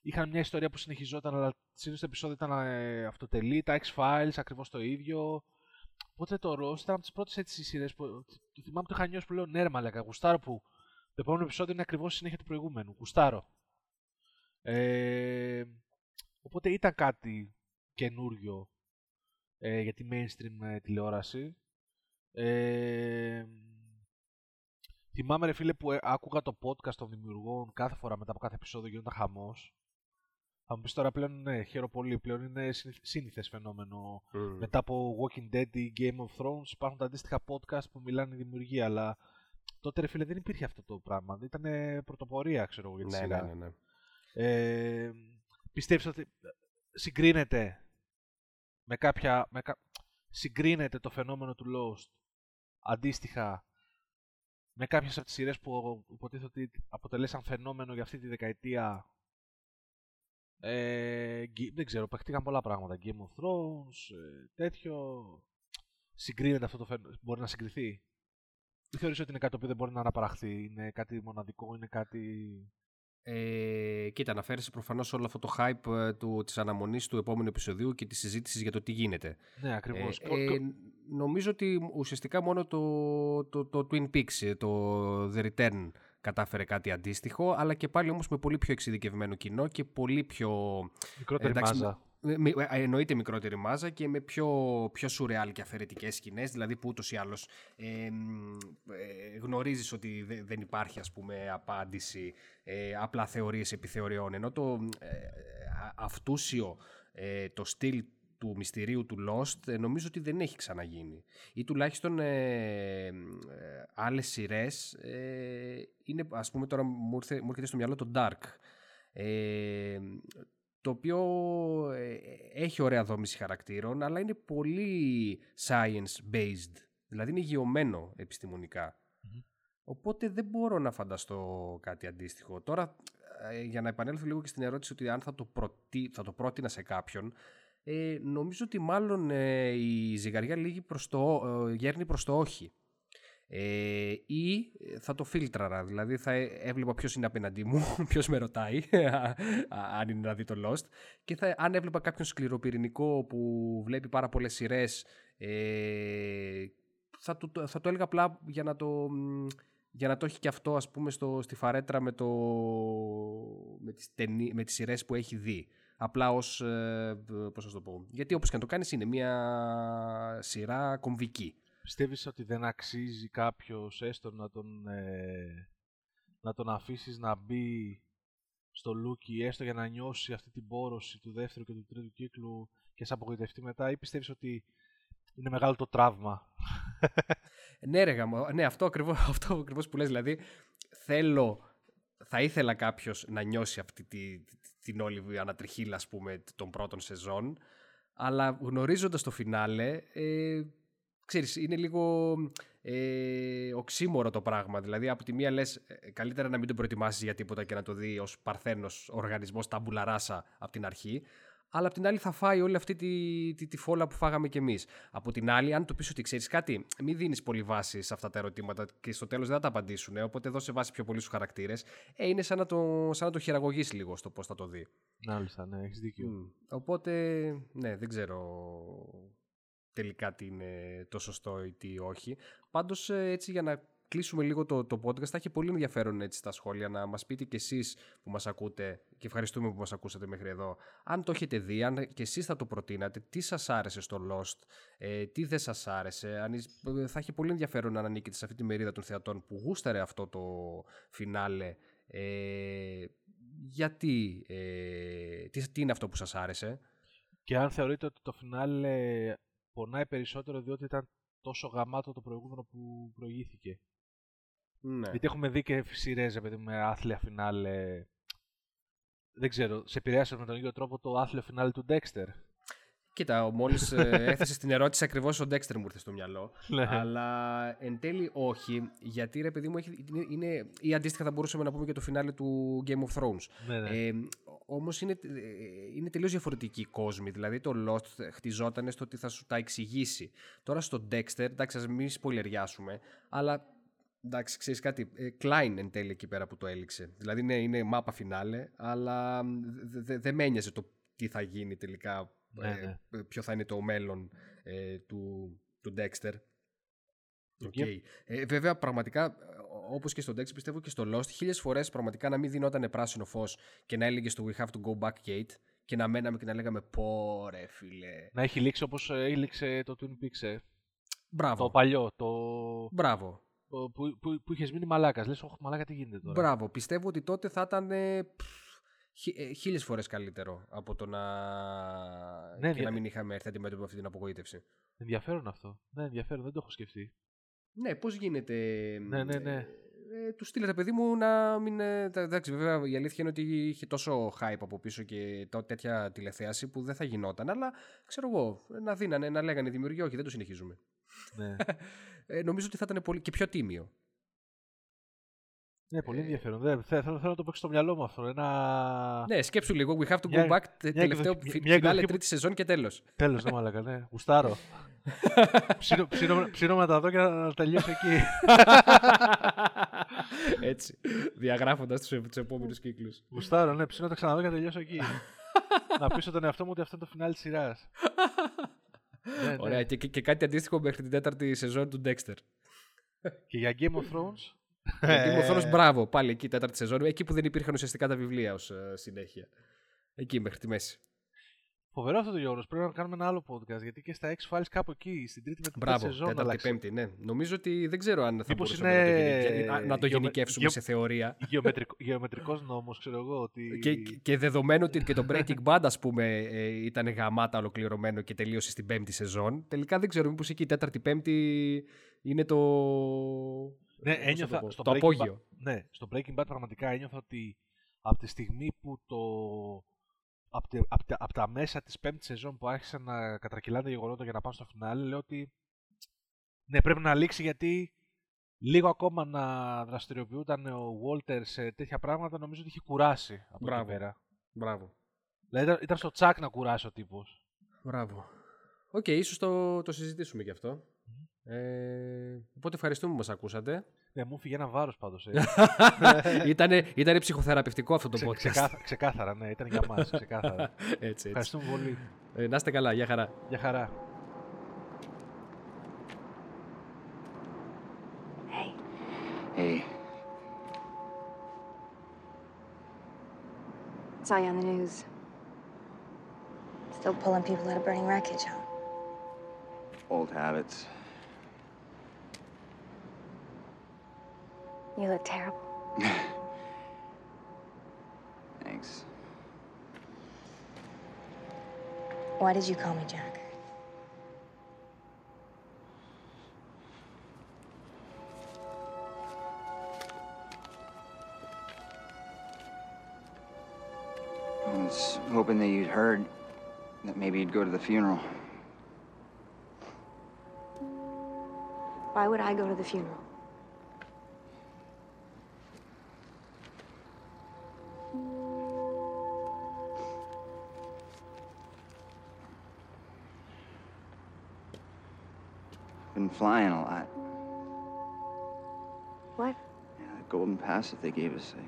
είχαν μια ιστορία που συνεχιζόταν, αλλά συνήθως το επεισόδιο ήταν ε, αυτοτελή. Τα X-Files ακριβώς το ίδιο. Οπότε το Ross ήταν από τις πρώτες έτσι σειρές που. Το θυμάμαι το είχα νιώσει που λέω ναι, ρε Μαλάκα, γουστάρω που το επόμενο επεισόδιο είναι ακριβώς η συνέχεια του προηγούμενου. Γουστάρω. Ε, οπότε ήταν κάτι καινούριο ε, για τη mainstream ε, τηλεόραση. Ε, Θυμάμαι, ρε φίλε, που ε, άκουγα το podcast των δημιουργών κάθε φορά μετά από κάθε επεισόδιο γίνονταν χαμός. Θα μου πεις τώρα πλέον, ναι, χαίρομαι πολύ. Πλέον είναι σύνηθες φαινόμενο. Mm. Μετά από Walking Dead ή Game of Thrones υπάρχουν τα αντίστοιχα podcast που μιλάνε δημιουργία, αλλά τότε, ρε φίλε, δεν υπήρχε αυτό το πράγμα. Ήταν πρωτοπορία, ξέρω εγώ, για τη ναι, σειρά. Ναι, ναι, ναι. Ε, πιστεύεις ότι συγκρίνεται με κάποια... Με κα... Συγκρίνεται το φαινόμενο του Lost αντίστοιχα με κάποιες από τις σειρές που υποτίθεται ότι αποτελέσαν φαινόμενο για αυτή τη δεκαετία ε, δεν ξέρω, παιχτήκαν πολλά πράγματα. Game of Thrones, ε, τέτοιο. Συγκρίνεται αυτό το φαινόμενο. Μπορεί να συγκριθεί; Ή θεωρείς ότι είναι κάτι που δεν μπορεί να αναπαραχθεί. Είναι κάτι μοναδικό, είναι κάτι... Ε, κοίτα, αναφέρεσαι προφανώς όλο αυτό το hype ε, του, της αναμονής του επόμενου επεισοδίου και της συζήτησης για το τι γίνεται. Ναι, ακριβώς. Ε, ε, νομίζω ότι ουσιαστικά μόνο το, το, το Twin Peaks, ε, το The Return κατάφερε κάτι αντίστοιχο, αλλά και πάλι όμως με πολύ πιο εξειδικευμένο κοινό και πολύ πιο... Μικρότερη εντάξει, μάζα. Εννοείται μικρότερη μάζα και με πιο, πιο σουρεάλ και αφαιρετικές σκηνές, δηλαδή που ούτως ή άλλως ε, γνωρίζεις ότι δεν υπάρχει ας πούμε απάντηση, ε, απλά θεωρίες επιθεωριών, ενώ το ε, αυτούσιο, ε, το στυλ του μυστηρίου του Lost ε, νομίζω ότι δεν έχει ξαναγίνει. Ή τουλάχιστον ε, ε, άλλες σειρές ε, είναι, ας πούμε τώρα μου, ήρθε, μου έρχεται στο μυαλό το Dark. Ε, το οποίο ε, έχει ωραία δόμηση χαρακτήρων, αλλά είναι πολύ science-based. Δηλαδή είναι γεωμένο Οπότε δεν μπορώ να φανταστώ κάτι αντίστοιχο. Τώρα, για να επανέλθω λίγο και στην ερώτηση ότι αν θα το, προτι... θα το πρότεινα σε κάποιον, ε, νομίζω ότι μάλλον ε, η ζυγαριά λίγη προς το, ε, γέρνει προς το όχι. Ε, ή θα το φίλτραρα, δηλαδή θα έβλεπα ποιος είναι απέναντί μου, [laughs] ποιος με ρωτάει, [laughs] αν είναι να δει το Lost, και θα, αν έβλεπα κάποιον σκληροπυρηνικό που βλέπει πάρα πολλές σειρές, ε, θα, το, θα το έλεγα απλά για να το, για να το έχει και αυτό ας πούμε στο, στη φαρέτρα με, το, με, τις, με τις σειρές που έχει δει απλά ως. Ε, πώς θα το πω. Γιατί όπως και να το κάνεις, είναι μια σειρά κομβική. Πιστεύεις ότι δεν αξίζει κάποιος έστω να τον, ε, να τον αφήσεις να μπει στο λούκι έστω για να νιώσει αυτή την πόρωση του δεύτερου και του τρίτου κύκλου και να απογοητευτεί μετά ή πιστεύεις ότι είναι μεγάλο το τραύμα; ναι ρε ναι αυτό ακριβώς, [laughs] αυτό ακριβώς που λες δηλαδή θέλω θα ήθελα κάποιος να νιώσει αυτή τη, την όλη ανατριχίλα ας πούμε των πρώτων σεζόν αλλά γνωρίζοντας το φινάλε ε, ξέρεις είναι λίγο ε, οξύμορο το πράγμα δηλαδή από τη μία λες ε, καλύτερα να μην το προετοιμάσεις για τίποτα και να το δει ως παρθένος οργανισμός ταμπουλαράσα από την αρχή αλλά απ' την άλλη θα φάει όλη αυτή τη, τη, τη φόλα που φάγαμε κι εμείς. Από την άλλη, αν το πεις ότι ξέρεις κάτι, μην δίνεις πολύ βάση σε αυτά τα ερωτήματα και στο τέλος δεν θα τα απαντήσουν. Ε, οπότε δώσε βάση πιο πολύ στους χαρακτήρες. Ε, είναι σαν να το, σαν να το χειραγωγήσει λίγο στο πώς θα το δει. Μάλιστα, ναι, έχεις δίκιο. Mm. Οπότε, ναι, δεν ξέρω τελικά τι είναι το σωστό ή τι όχι. Πάντως ε, έτσι για να κλείσουμε λίγο το, το podcast. Θα έχει πολύ ενδιαφέρον έτσι στα σχόλια να μας πείτε κι εσείς που μας ακούτε και ευχαριστούμε που μας ακούσατε μέχρι εδώ. Αν το έχετε δει, αν και εσείς θα το προτείνατε, τι σας άρεσε στο Lost, ε, τι δεν σας άρεσε. Αν, ε, θα έχει πολύ ενδιαφέρον να ανήκετε σε αυτή τη μερίδα των θεατών που γούσταρε αυτό το φινάλε. Ε, γιατί, ε, τι, τι είναι αυτό που σας άρεσε; Και αν θεωρείτε ότι το φινάλε πονάει περισσότερο διότι ήταν τόσο γαμάτο το προηγούμενο που προηγήθηκε. Ναι. Γιατί έχουμε δει και σειρές με άθλια φινάλε. Δεν ξέρω, σε επηρέασε με τον ίδιο τρόπο το άθλιο φινάλε του Dexter. Κοίτα, μόλις ε, [laughs] έθεσε την ερώτηση, ακριβώς ο Dexter μου ήρθε στο μυαλό. Ναι. Αλλά εν τέλει όχι, γιατί ρε παιδί μου έχει, είναι, ή αντίστοιχα θα μπορούσαμε να πούμε και το φινάλε του Game of Thrones. Ναι, ναι. Ε, Όμως είναι, ε, είναι τελείως διαφορετική η κόσμη. Δηλαδή το Lost χτιζόταν στο ότι θα σου τα εξηγήσει. Τώρα στο Dexter, εντάξει, ας μην σπολεριάσουμε, αλλά Εντάξει, ξέρεις κάτι. Ε, Klein εν τέλει εκεί πέρα που το έληξε. Δηλαδή ναι, είναι μάπα φινάλε, αλλά δεν δε με ένοιαζε το τι θα γίνει τελικά. Ναι, ε, ναι. ποιο θα είναι το μέλλον ε, του, του Dexter. Okay. Ε, βέβαια, πραγματικά, όπως και στο Dexter, πιστεύω και στο Lost, χίλιες φορές πραγματικά να μην δινόταν πράσινο φως και να έλεγε στο We have to go back gate και να μέναμε και να λέγαμε Πω ρε φίλε. Να έχει λήξει όπως έληξε το Twin Peaks. Ε. Μπράβο. Το παλιό. Το... Μπράβο που, που, που είχες μείνει μαλάκας. Λες, Όχι, μαλάκα, τι γίνεται τώρα. Μπράβο. Πιστεύω ότι τότε θα ήταν ε, χίλιες φορές καλύτερο από το να. Ναι, και να μην είχαμε έρθει αντιμέτωποι με αυτή την απογοήτευση. Ενδιαφέρον αυτό. Ναι, ενδιαφέρον, δεν το έχω σκεφτεί. Ναι, πώς γίνεται. Ναι, ναι, ναι. Ε, τους στείλετε παιδί μου να μην. Ε, εντάξει, βέβαια η αλήθεια είναι ότι είχε τόσο hype από πίσω και τέτοια τηλεθέαση που δεν θα γινόταν. Αλλά ξέρω εγώ, να δίνανε, να λέγανε δημιουργοί, όχι, δεν το συνεχίζουμε. Ναι. [laughs] ε, νομίζω ότι θα ήταν πολύ και πιο τίμιο. Ναι, πολύ ε, ενδιαφέρον. Δεν, θέλω, θέλω, να το πω στο μυαλό μου αυτό. Ένα... Ναι, σκέψου λίγο. We have to go back. Μια, τελευταίο φινάλε τρίτη σεζόν και τέλος. Τέλος, δεν μάλακα, ναι. Γουστάρω. [laughs] ψήνω, με τα δόκια να τελειώσω εκεί. [laughs] Έτσι. Διαγράφοντας τους επόμενους κύκλους. Γουστάρω, ναι. Ψήνω τα ξαναδώ και να τελειώσω εκεί. να πείσω τον εαυτό μου ότι αυτό είναι το φινάλι της σειράς. Ναι, ναι. Ωραία, και, και, κάτι αντίστοιχο μέχρι την τέταρτη σεζόν του Dexter. Και για Game of Thrones. Για Game of Thrones, ε. μπράβο, πάλι εκεί τέταρτη σεζόν. Εκεί που δεν υπήρχαν ουσιαστικά τα βιβλία ως ε, συνέχεια. Εκεί μέχρι τη μέση. Φοβερό αυτό το γεγονό. Πρέπει να κάνουμε ένα άλλο podcast. Γιατί και στα X-Files κάπου εκεί, στην τρίτη με την Μπράβο, σεζόν. τέταρτη, άλλαξε. πέμπτη, ναι. Νομίζω ότι δεν ξέρω αν θα Μήπως μπορούσαμε είναι, να το, γενικε- να- να το γεωμε- γενικεύσουμε γεω- σε θεωρία. Γεωμετρικό, γεωμετρικός νόμος, ξέρω εγώ. Ότι... Και, και δεδομένου ότι και το Breaking Bad, ας πούμε, ε, ήταν γαμάτα ολοκληρωμένο και τελείωσε στην πέμπτη σεζόν, τελικά δεν ξέρω μήπως εκεί η τέταρτη-πέμπτη είναι το... Ναι, πώς να ένιωθα το πω, στο το Breaking απόγειο. Bad, ναι, στο Breaking Bad πραγματικά ένιωθα ότι από τη στιγμή που το... Από, τη- από, τα- από τα μέσα της πέμπτης σεζόν που άρχισαν να κατρακυλάνε τα γεγονότα για να πάνε στο φινάλε, λέω ότι ναι, πρέπει να λήξει γιατί λίγο ακόμα να δραστηριοποιούταν ο Walter σε τέτοια πράγματα νομίζω ότι είχε κουράσει από Μπράβο. εκεί πέρα. Μπράβο. Δηλαδή ήταν, ήταν στο τσακ να κουράσει ο τύπος. Μπράβο. Οκ, ίσως το, το συζητήσουμε κι αυτό. Ε, οπότε ευχαριστούμε που μας ακούσατε. Ναι, μου φύγε ένα βάρος πάντως. Ε. [laughs] ήτανε, ήτανε ψυχοθεραπευτικό αυτό το Ξε- podcast. ξεκάθα- ξεκάθαρα, ναι, ήταν για μας, ξεκάθαρα. [laughs] έτσι, έτσι. Ευχαριστούμε πολύ. Ε, να είστε καλά, γεια χαρά. Γεια χαρά. Hey, Hey, saw you on the news. Still pulling people out of burning wreckage, huh? old habits. You look terrible. [laughs] Thanks. Why did you call me Jack? I was hoping that you'd heard that maybe you'd go to the funeral. Why would I go to the funeral? Been flying a lot. What? Yeah, the golden pass that they gave us, I,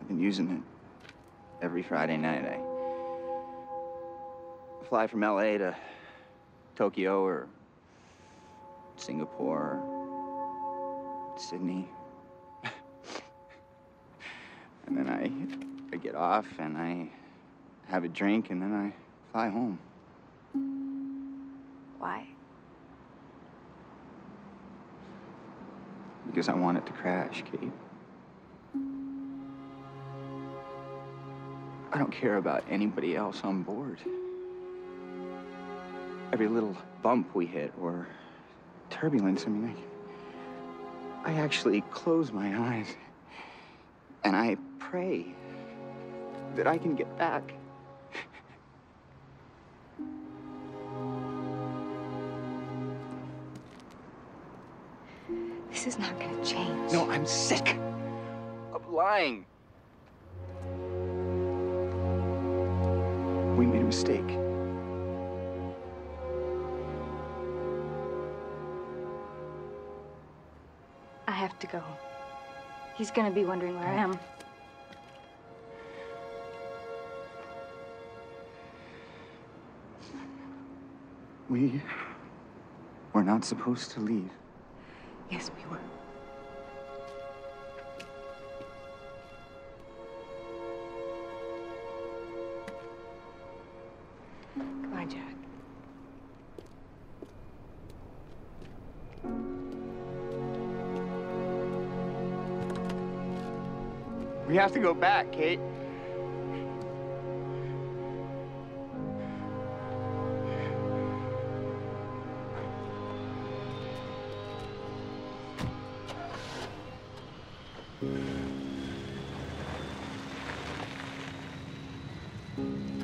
I've been using it every Friday night. I fly from LA to Tokyo or Singapore or Sydney. And then I, I get off and I have a drink and then I fly home. Why? Because I want it to crash, Kate. I don't care about anybody else on board. Every little bump we hit or turbulence, I mean, I, I actually close my eyes and I pray that I can get back. This is not gonna change. No, I'm sick of lying. We made a mistake. I have to go. He's gonna be wondering where I am. We were not supposed to leave. Yes, we were. Have to go back, Kate.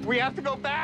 We have to go back!